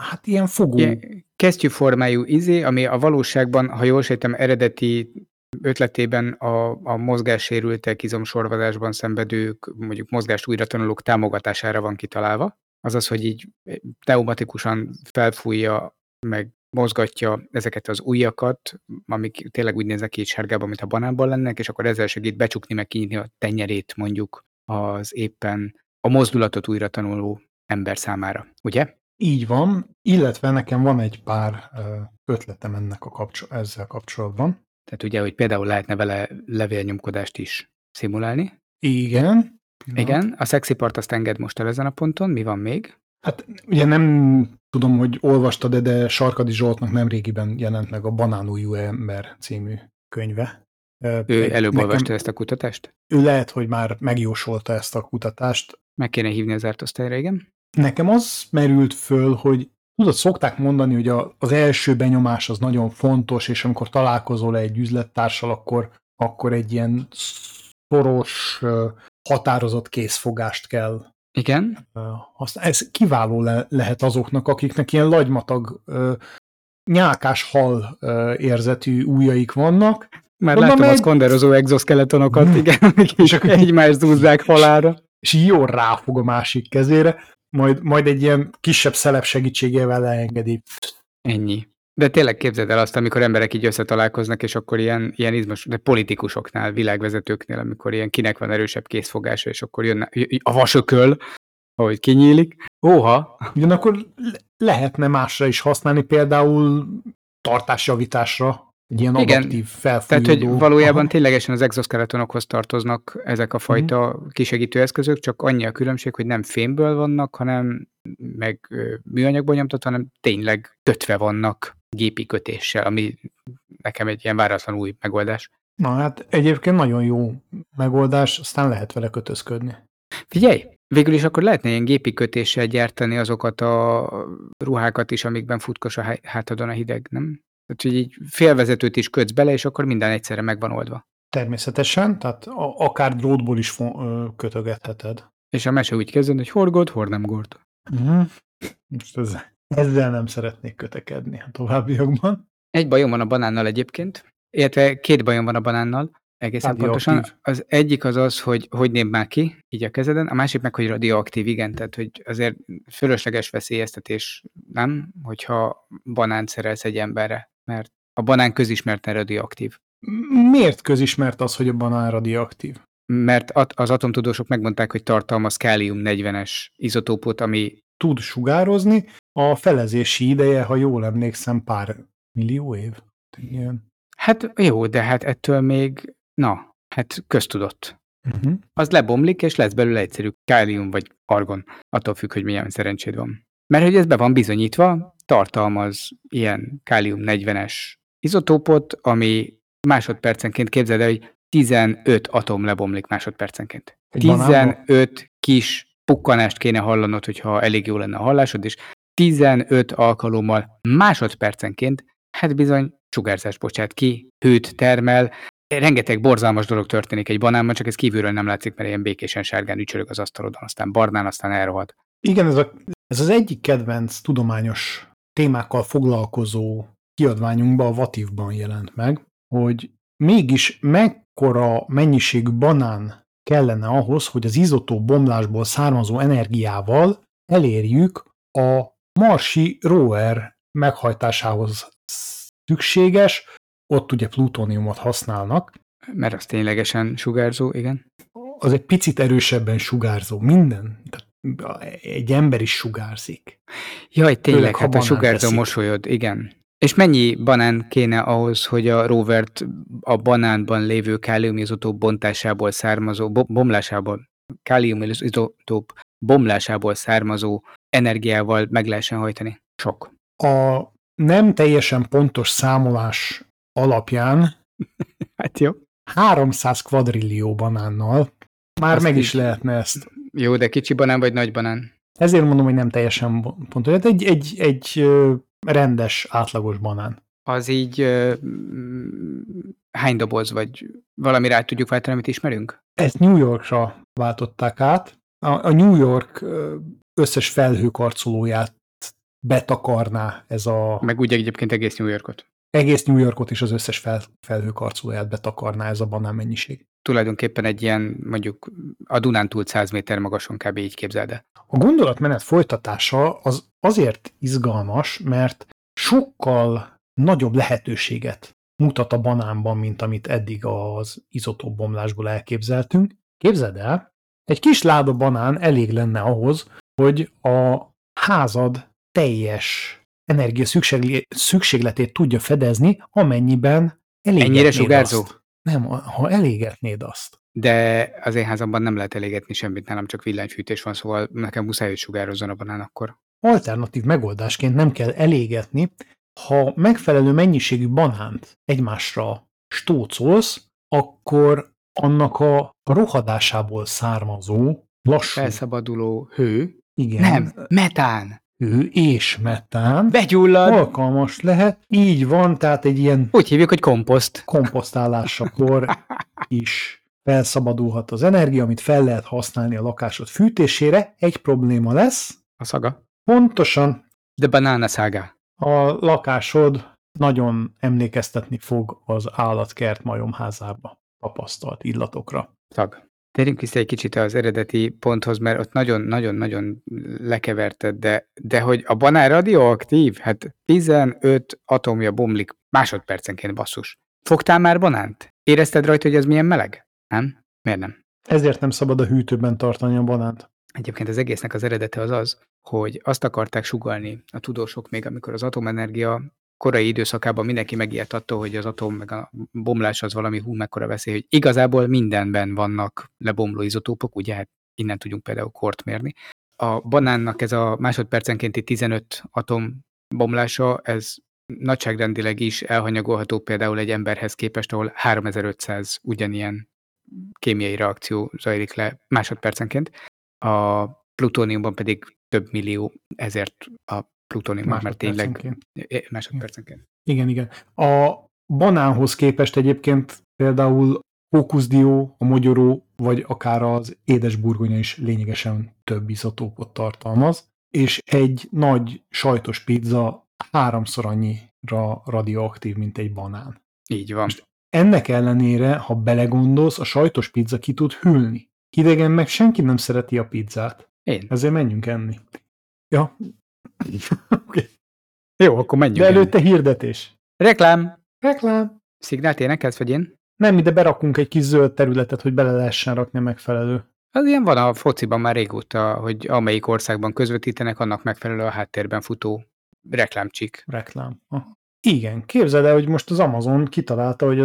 hát ilyen fogó. Ilyen kesztyűformájú izé, ami a valóságban, ha jól sejtem, eredeti ötletében a, a mozgássérültek, izomsorvadásban szenvedők, mondjuk mozgást újra tanulók támogatására van kitalálva. Azaz, hogy így pneumatikusan felfújja, meg mozgatja ezeket az ujjakat, amik tényleg úgy néznek ki sárgában, mint a banánban lennek, és akkor ezzel segít becsukni, meg kinyitni a tenyerét mondjuk az éppen a mozdulatot újra tanuló ember számára. Ugye? Így van, illetve nekem van egy pár ötletem ennek a kapcsol- ezzel kapcsolatban. Tehát ugye, hogy például lehetne vele levélnyomkodást is szimulálni. Igen. Igen, a szexi part azt enged most el ezen a ponton. Mi van még? Hát ugye nem tudom, hogy olvastad -e, de Sarkadi Zsoltnak nem régiben jelent meg a Banánújú ember című könyve. Ő egy- előbb olvasta nekem, ezt a kutatást? Ő lehet, hogy már megjósolta ezt a kutatást. Meg kéne hívni az zárt osztályra, igen? Nekem az merült föl, hogy tudod, szokták mondani, hogy a, az első benyomás az nagyon fontos, és amikor találkozol egy üzlettársal, akkor, akkor egy ilyen szoros, határozott készfogást kell Igen? Ez kiváló le, lehet azoknak, akiknek ilyen lagymatag, nyálkás hal érzetű ujjaik vannak, Már Mondom, látom a egy- szkonderozó exoskeletonokat, Mm. igen, És akkor- egymást zúzzák halára. és jól ráfog a másik kezére, majd, majd egy ilyen kisebb szelep segítségével leengedi. Ennyi. De tényleg képzeld el azt, amikor emberek így összetalálkoznak, és akkor ilyen, ilyen izmos, de politikusoknál, világvezetőknél, amikor ilyen kinek van erősebb készfogása, és akkor jönne a vasököl, ahogy kinyílik. Óha! Ugyanakkor le- lehetne másra is használni, például tartásjavításra, egy ilyen Igen. adaptív Tehát, felfújódó. hogy valójában Aha. ténylegesen az exoskeletonokhoz tartoznak ezek a fajta kisegítő eszközök, csak annyi a különbség, hogy nem fémből vannak, hanem meg műanyagból nyomtatva, hanem tényleg kötve vannak gépi kötéssel, ami nekem egy ilyen váratlan új megoldás. Na hát egyébként nagyon jó megoldás, aztán lehet vele kötözködni. Figyelj, végül is akkor lehetne ilyen gépi kötéssel gyártani azokat a ruhákat is, amikben futkos a há- hátadon a hideg, nem? Tehát, hogy így félvezetőt is kötsz bele, és akkor minden egyszerre meg van oldva. Természetesen, tehát a, akár drótból is kötögetheted. És a mese úgy kezdődik, hogy horgod, hord nem gord. Uh-huh. Most ez, ezzel nem szeretnék kötekedni a továbbiakban. Egy bajom van a banánnal egyébként, illetve két bajom van a banánnal, egészen Radioaktív. pontosan. Az egyik az az, hogy hogy név már ki, így a kezeden, a másik meg, hogy radioaktív, igen, tehát hogy azért fölösleges veszélyeztetés, nem, hogyha banánt szerelsz egy emberre, mert a banán közismerten radioaktív. Miért közismert az, hogy a banán radioaktív? Mert az atomtudósok megmondták, hogy tartalmaz kálium 40-es izotópot, ami Tud sugározni, a felezési ideje, ha jól emlékszem, pár millió év. Igen. Hát jó, de hát ettől még, na, hát köztudott. Uh-huh. Az lebomlik, és lesz belőle egyszerű kálium vagy argon, attól függ, hogy milyen szerencséd van. Mert hogy ez be van bizonyítva, tartalmaz ilyen kálium 40-es izotópot, ami másodpercenként képzeld el, hogy 15 atom lebomlik másodpercenként. Egy banánba? 15 kis pukkanást kéne hallanod, hogyha elég jó lenne a hallásod, és 15 alkalommal másodpercenként, hát bizony sugárzás bocsát ki, hőt termel, rengeteg borzalmas dolog történik egy banánban, csak ez kívülről nem látszik, mert ilyen békésen sárgán ücsörög az asztalodon, aztán barnán, aztán elrohad. Igen, ez, a, ez az egyik kedvenc tudományos témákkal foglalkozó kiadványunkban, a Vativban jelent meg, hogy mégis mekkora mennyiségű banán kellene ahhoz, hogy az izotó bomlásból származó energiával elérjük a marsi rover meghajtásához szükséges, ott ugye plutóniumot használnak, Mert az ténylegesen sugárzó, igen. az egy picit erősebben sugárzó. Minden. Tehát egy ember is sugárzik. Jaj, tényleg, Főleg, hát a sugárzó teszik. mosolyod, igen. És mennyi banán kéne ahhoz, hogy a rovert a banánban lévő káliumizotóp bontásából származó, bo- bomlásából, káliumizotóp bomlásából származó energiával meg lehessen hajtani? Sok. A nem teljesen pontos számolás alapján Hát jó. 300 kvadrillió banánnal már Azt meg is is. lehetne ezt. Jó, de kicsi banán vagy nagy banán? Ezért mondom, hogy nem teljesen pontos. Hát egy, egy, egy rendes, átlagos banán. Az így mm, hány doboz, vagy valami rá tudjuk váltani, amit ismerünk? Ezt New Yorkra váltották át. A, a New York összes felhőkarcolóját betakarná ez a Meg úgy egyébként egész New Yorkot. egész New Yorkot és az összes fel, felhőkarcolóját betakarná ez a banán mennyiség. Tulajdonképpen egy ilyen, mondjuk a Dunántúl 100 méter magason kb. így képzeld el. A gondolatmenet folytatása az azért izgalmas, mert sokkal nagyobb lehetőséget mutat a banánban, mint amit eddig az izotóbbomlásból elképzeltünk. Képzeld el, egy kis láda banán elég lenne ahhoz, hogy a házad teljes energia szükség- szükségletét tudja fedezni, amennyiben elégetnéd Ennyire sugárzó? Azt. Nem, ha elégetnéd azt. De az én házamban nem lehet elégetni semmit, nálam csak villanyfűtés van, szóval nekem muszáj, hogy sugározzon a banán akkor. alternatív megoldásként nem kell elégetni, ha megfelelő mennyiségű banánt egymásra stócolsz, akkor annak a rohadásából származó lassú, Felszabaduló hő. igen, Nem, metán. Hő és metán Begyullad. alkalmas lehet. Így van, tehát egy ilyen Úgy hívjuk, hogy komposzt. komposztálásakor is felszabadulhat az energia, amit fel lehet használni a lakásod fűtésére. Egy probléma lesz, A szaga. pontosan The banana saga. a lakásod nagyon emlékeztetni fog az állatkert majomházába tapasztalt illatokra. Szag. Térjünk vissza egy kicsit az eredeti ponthoz, mert ott nagyon-nagyon-nagyon lekeverted, de, de hogy a banán radioaktív, hát 15 atomja bomlik másodpercenként basszus. Fogtál már banánt? Érezted rajta, hogy ez milyen meleg? Nem? Miért nem? Ezért nem szabad a hűtőben tartani a banánt. Egyébként az egésznek az eredete az az, hogy azt akarták sugalni a tudósok még, amikor az atomenergia korai időszakában mindenki megijedt attól, hogy az atom meg a bomlás az valami hú mekkora veszély, hogy igazából mindenben vannak lebomló izotópok, ugye hát innen tudjunk például kort mérni. A banánnak ez a másodpercenkénti 15 atom bomlása, ez nagyságrendileg is elhanyagolható például egy emberhez képest, ahol 3500 ugyanilyen kémiai reakció zajlik le másodpercenként. A plutóniumban pedig több millió, ezért a plutóniumot, mert tényleg Másodpercenként. Igen, igen. A banánhoz képest egyébként például fókuszdió, a mogyoró, vagy akár az édes burgonya is lényegesen több izotópot tartalmaz, és egy nagy sajtos pizza háromszor annyira radioaktív, mint egy banán. Így van. Ennek ellenére, ha belegondolsz, a sajtos pizza ki tud hűlni. Hidegen meg senki nem szereti a pizzát. Én. Ezért menjünk enni. Ja. Okay. Jó, akkor menjünk. De előtte hirdetés. Reklám! Reklám. Szignált énekelsz, vagy én? Nem, ide berakunk egy kis zöld területet, hogy bele lehessen rakni a megfelelő. Az ilyen van a fociban már régóta, hogy amelyik országban közvetítenek, annak megfelelő a háttérben futó reklámcsik. Reklám. Aha. Igen, képzeld el, hogy most az Amazon kitalálta, hogy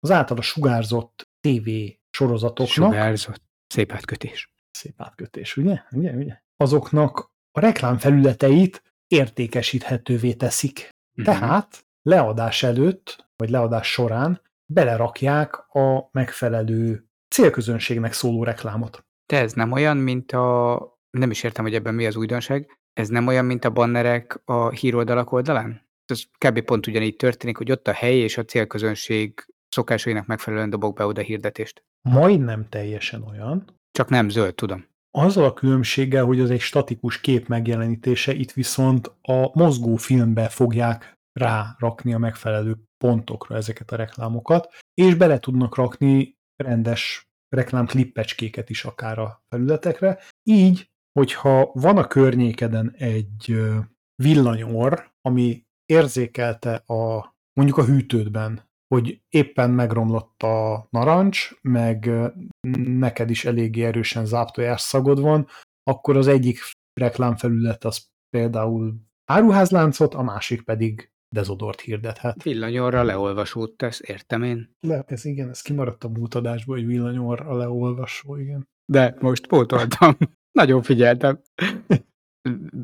az általa sugárzott TV sorozatoknak... Sugárzott. Szép átkötés. Szép átkötés, ugye? ugye, ugye? Azoknak a reklámfelületeit értékesíthetővé teszik. Uh-huh. Tehát leadás előtt, vagy leadás során belerakják a megfelelő célközönségnek szóló reklámot. De ez nem olyan, mint a... Nem is értem, hogy ebben mi az újdonság. Ez nem olyan, mint a bannerek a híroldalak oldalán? Ez kb. pont ugyanígy történik, hogy ott a hely és a célközönség szokásainak megfelelően dobok be oda hirdetést. Majdnem teljesen olyan. Csak nem zöld, tudom. Azzal a különbséggel, hogy az egy statikus kép megjelenítése, itt viszont a mozgó filmbe fogják rárakni a megfelelő pontokra ezeket a reklámokat, és bele tudnak rakni rendes reklámklippecskéket is akár a felületekre. Így, hogyha van a környékeden egy villanyor, ami érzékelte a mondjuk a hűtődben, hogy éppen megromlott a narancs, meg neked is eléggé erősen záptojás szagod van, akkor az egyik reklámfelület az például áruházláncot, a másik pedig dezodort hirdethet. Villanyorra leolvasót tesz, értem én. Le, ez igen, ez kimaradt a múltadásból, hogy villanyorra leolvasó, igen. De most pótoltam. Nagyon figyeltem.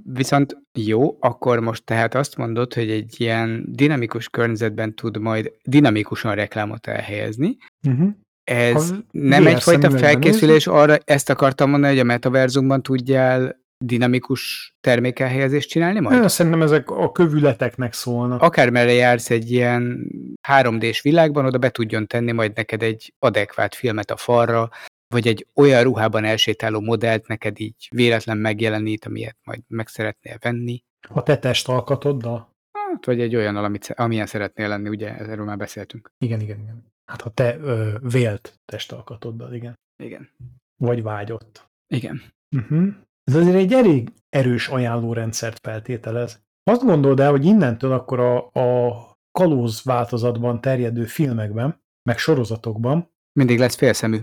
Viszont jó, akkor most tehát azt mondod, hogy egy ilyen dinamikus környezetben tud majd dinamikusan reklámot elhelyezni. Uh-huh. Ez ha nem egyfajta felkészülés nézni? arra, ezt akartam mondani, hogy a metaverzumban tudjál dinamikus termékelhelyezést csinálni majd? Én szerintem ezek a kövületeknek szólnak. Akármerre jársz egy ilyen 3D-s világban, oda be tudjon tenni majd neked egy adekvát filmet a falra, vagy egy olyan ruhában elsétáló modellt neked így véletlen megjelenít, amilyet majd meg szeretnél venni. A te testalkatoddal? Hát, vagy egy olyan, amit, amilyen szeretnél lenni, ugye, erről már beszéltünk. Igen, igen, igen. Hát ha te ö, vélt testalkatoddal, igen. Igen. Vagy vágyott. Igen. Uh-huh. Ez azért egy elég erős ajánlórendszert feltételez. Azt gondold el, hogy innentől akkor a, a kalóz változatban terjedő filmekben, meg sorozatokban mindig lesz félszemű.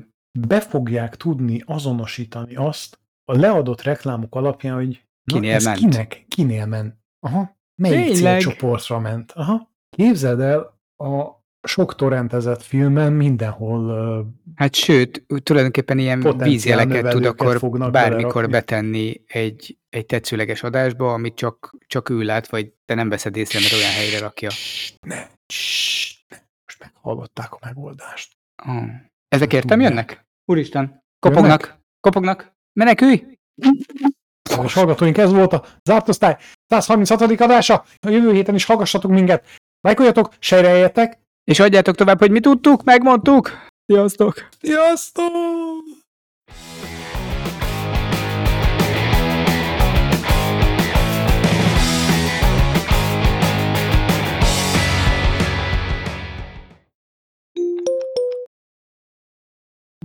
Be fogják tudni azonosítani azt a leadott reklámok alapján, hogy kinél ez ment. kinek, kinél ment. Aha, melyik Tényleg? célcsoportra ment. Aha. Képzeld el, a sok torrentezett filmen mindenhol Hát sőt, tulajdonképpen ilyen vízjeleket tud akkor bármikor berakni. betenni egy, egy tetszőleges adásba, amit csak, csak ő lát, vagy te nem veszed észre, mert olyan helyre rakja. Ne, ne. Most meghallgatták a megoldást. Oh. Ezek értem jönnek? Úristen, kopognak, jönnek? kopognak, menekülj! Kedves hallgatóink, ez volt a zárt osztály 136. adása. A jövő héten is hallgassatok minket. Lájkoljatok, sejreljetek, és adjátok tovább, hogy mi tudtuk, megmondtuk. Sziasztok! Sziasztok!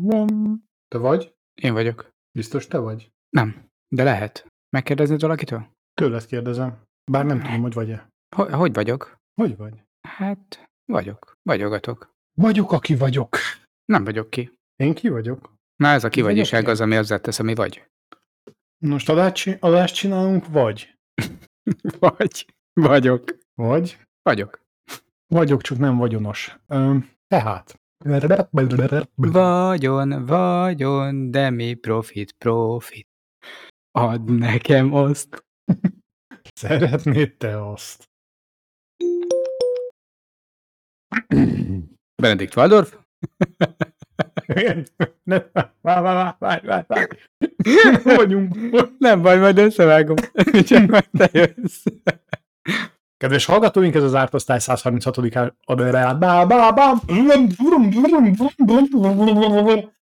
Van. Te vagy? Én vagyok. Biztos te vagy? Nem, de lehet. Megkérdezni valakitől? Tőled kérdezem. Bár nem tudom, hogy vagy-e. Hogy, hogy vagyok? Hogy vagy? Hát, vagyok. Vagyogatok. Vagyok, aki vagyok. Nem vagyok ki. Én ki vagyok? Na ez a kivagyiság az, ami azzal tesz, ami vagy. Most adást, adást csinálunk, vagy? vagy. Vagyok. Vagy? Vagyok. Vagyok, csak nem vagyonos. tehát. Vagyon, vagyon, de mi profit, profit. Add nekem azt. Szeretnéd te azt? Benedikt Waldorf? Nem, várj, várj, várj, várj, várj. Vagyunk. Nem baj, majd összevágom. Csak majd te jössz. Kedves hallgatóink, ez az Ártosztály 136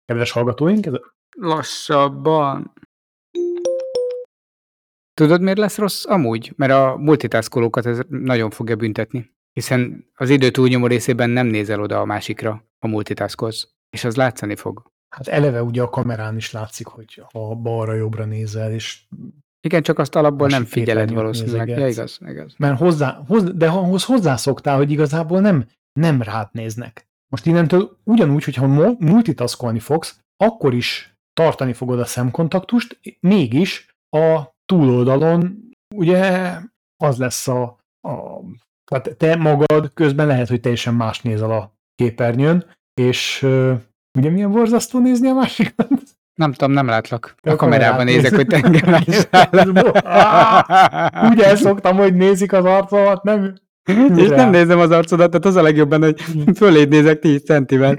Kedves hallgatóink, ez... Lassabban. Tudod, miért lesz rossz? Amúgy, mert a multitaskolókat ez nagyon fogja büntetni. Hiszen az idő túlnyomó részében nem nézel oda a másikra, a multitaskolsz, és az látszani fog. Hát eleve ugye a kamerán is látszik, hogy ha balra-jobbra nézel, és igen, csak azt alapból nem figyeled valószínűleg. Ja, igaz, igaz. Mert hozzá, hoz, de ahhoz hozzászoktál, hogy igazából nem, nem rád néznek. Most innentől ugyanúgy, hogyha multitaskolni fogsz, akkor is tartani fogod a szemkontaktust, mégis a túloldalon ugye az lesz a, a Tehát te magad közben lehet, hogy teljesen más nézel a képernyőn, és uh, ugye milyen borzasztó nézni a másikat? Nem tudom, nem látlak. A, A kamerában nézek, hogy nézed. engem. Úgy elszoktam, hogy nézik az arcomat, nem? És nem nézem az arcodat, tehát az a legjobb benne, hogy föléd nézek 10 centivel.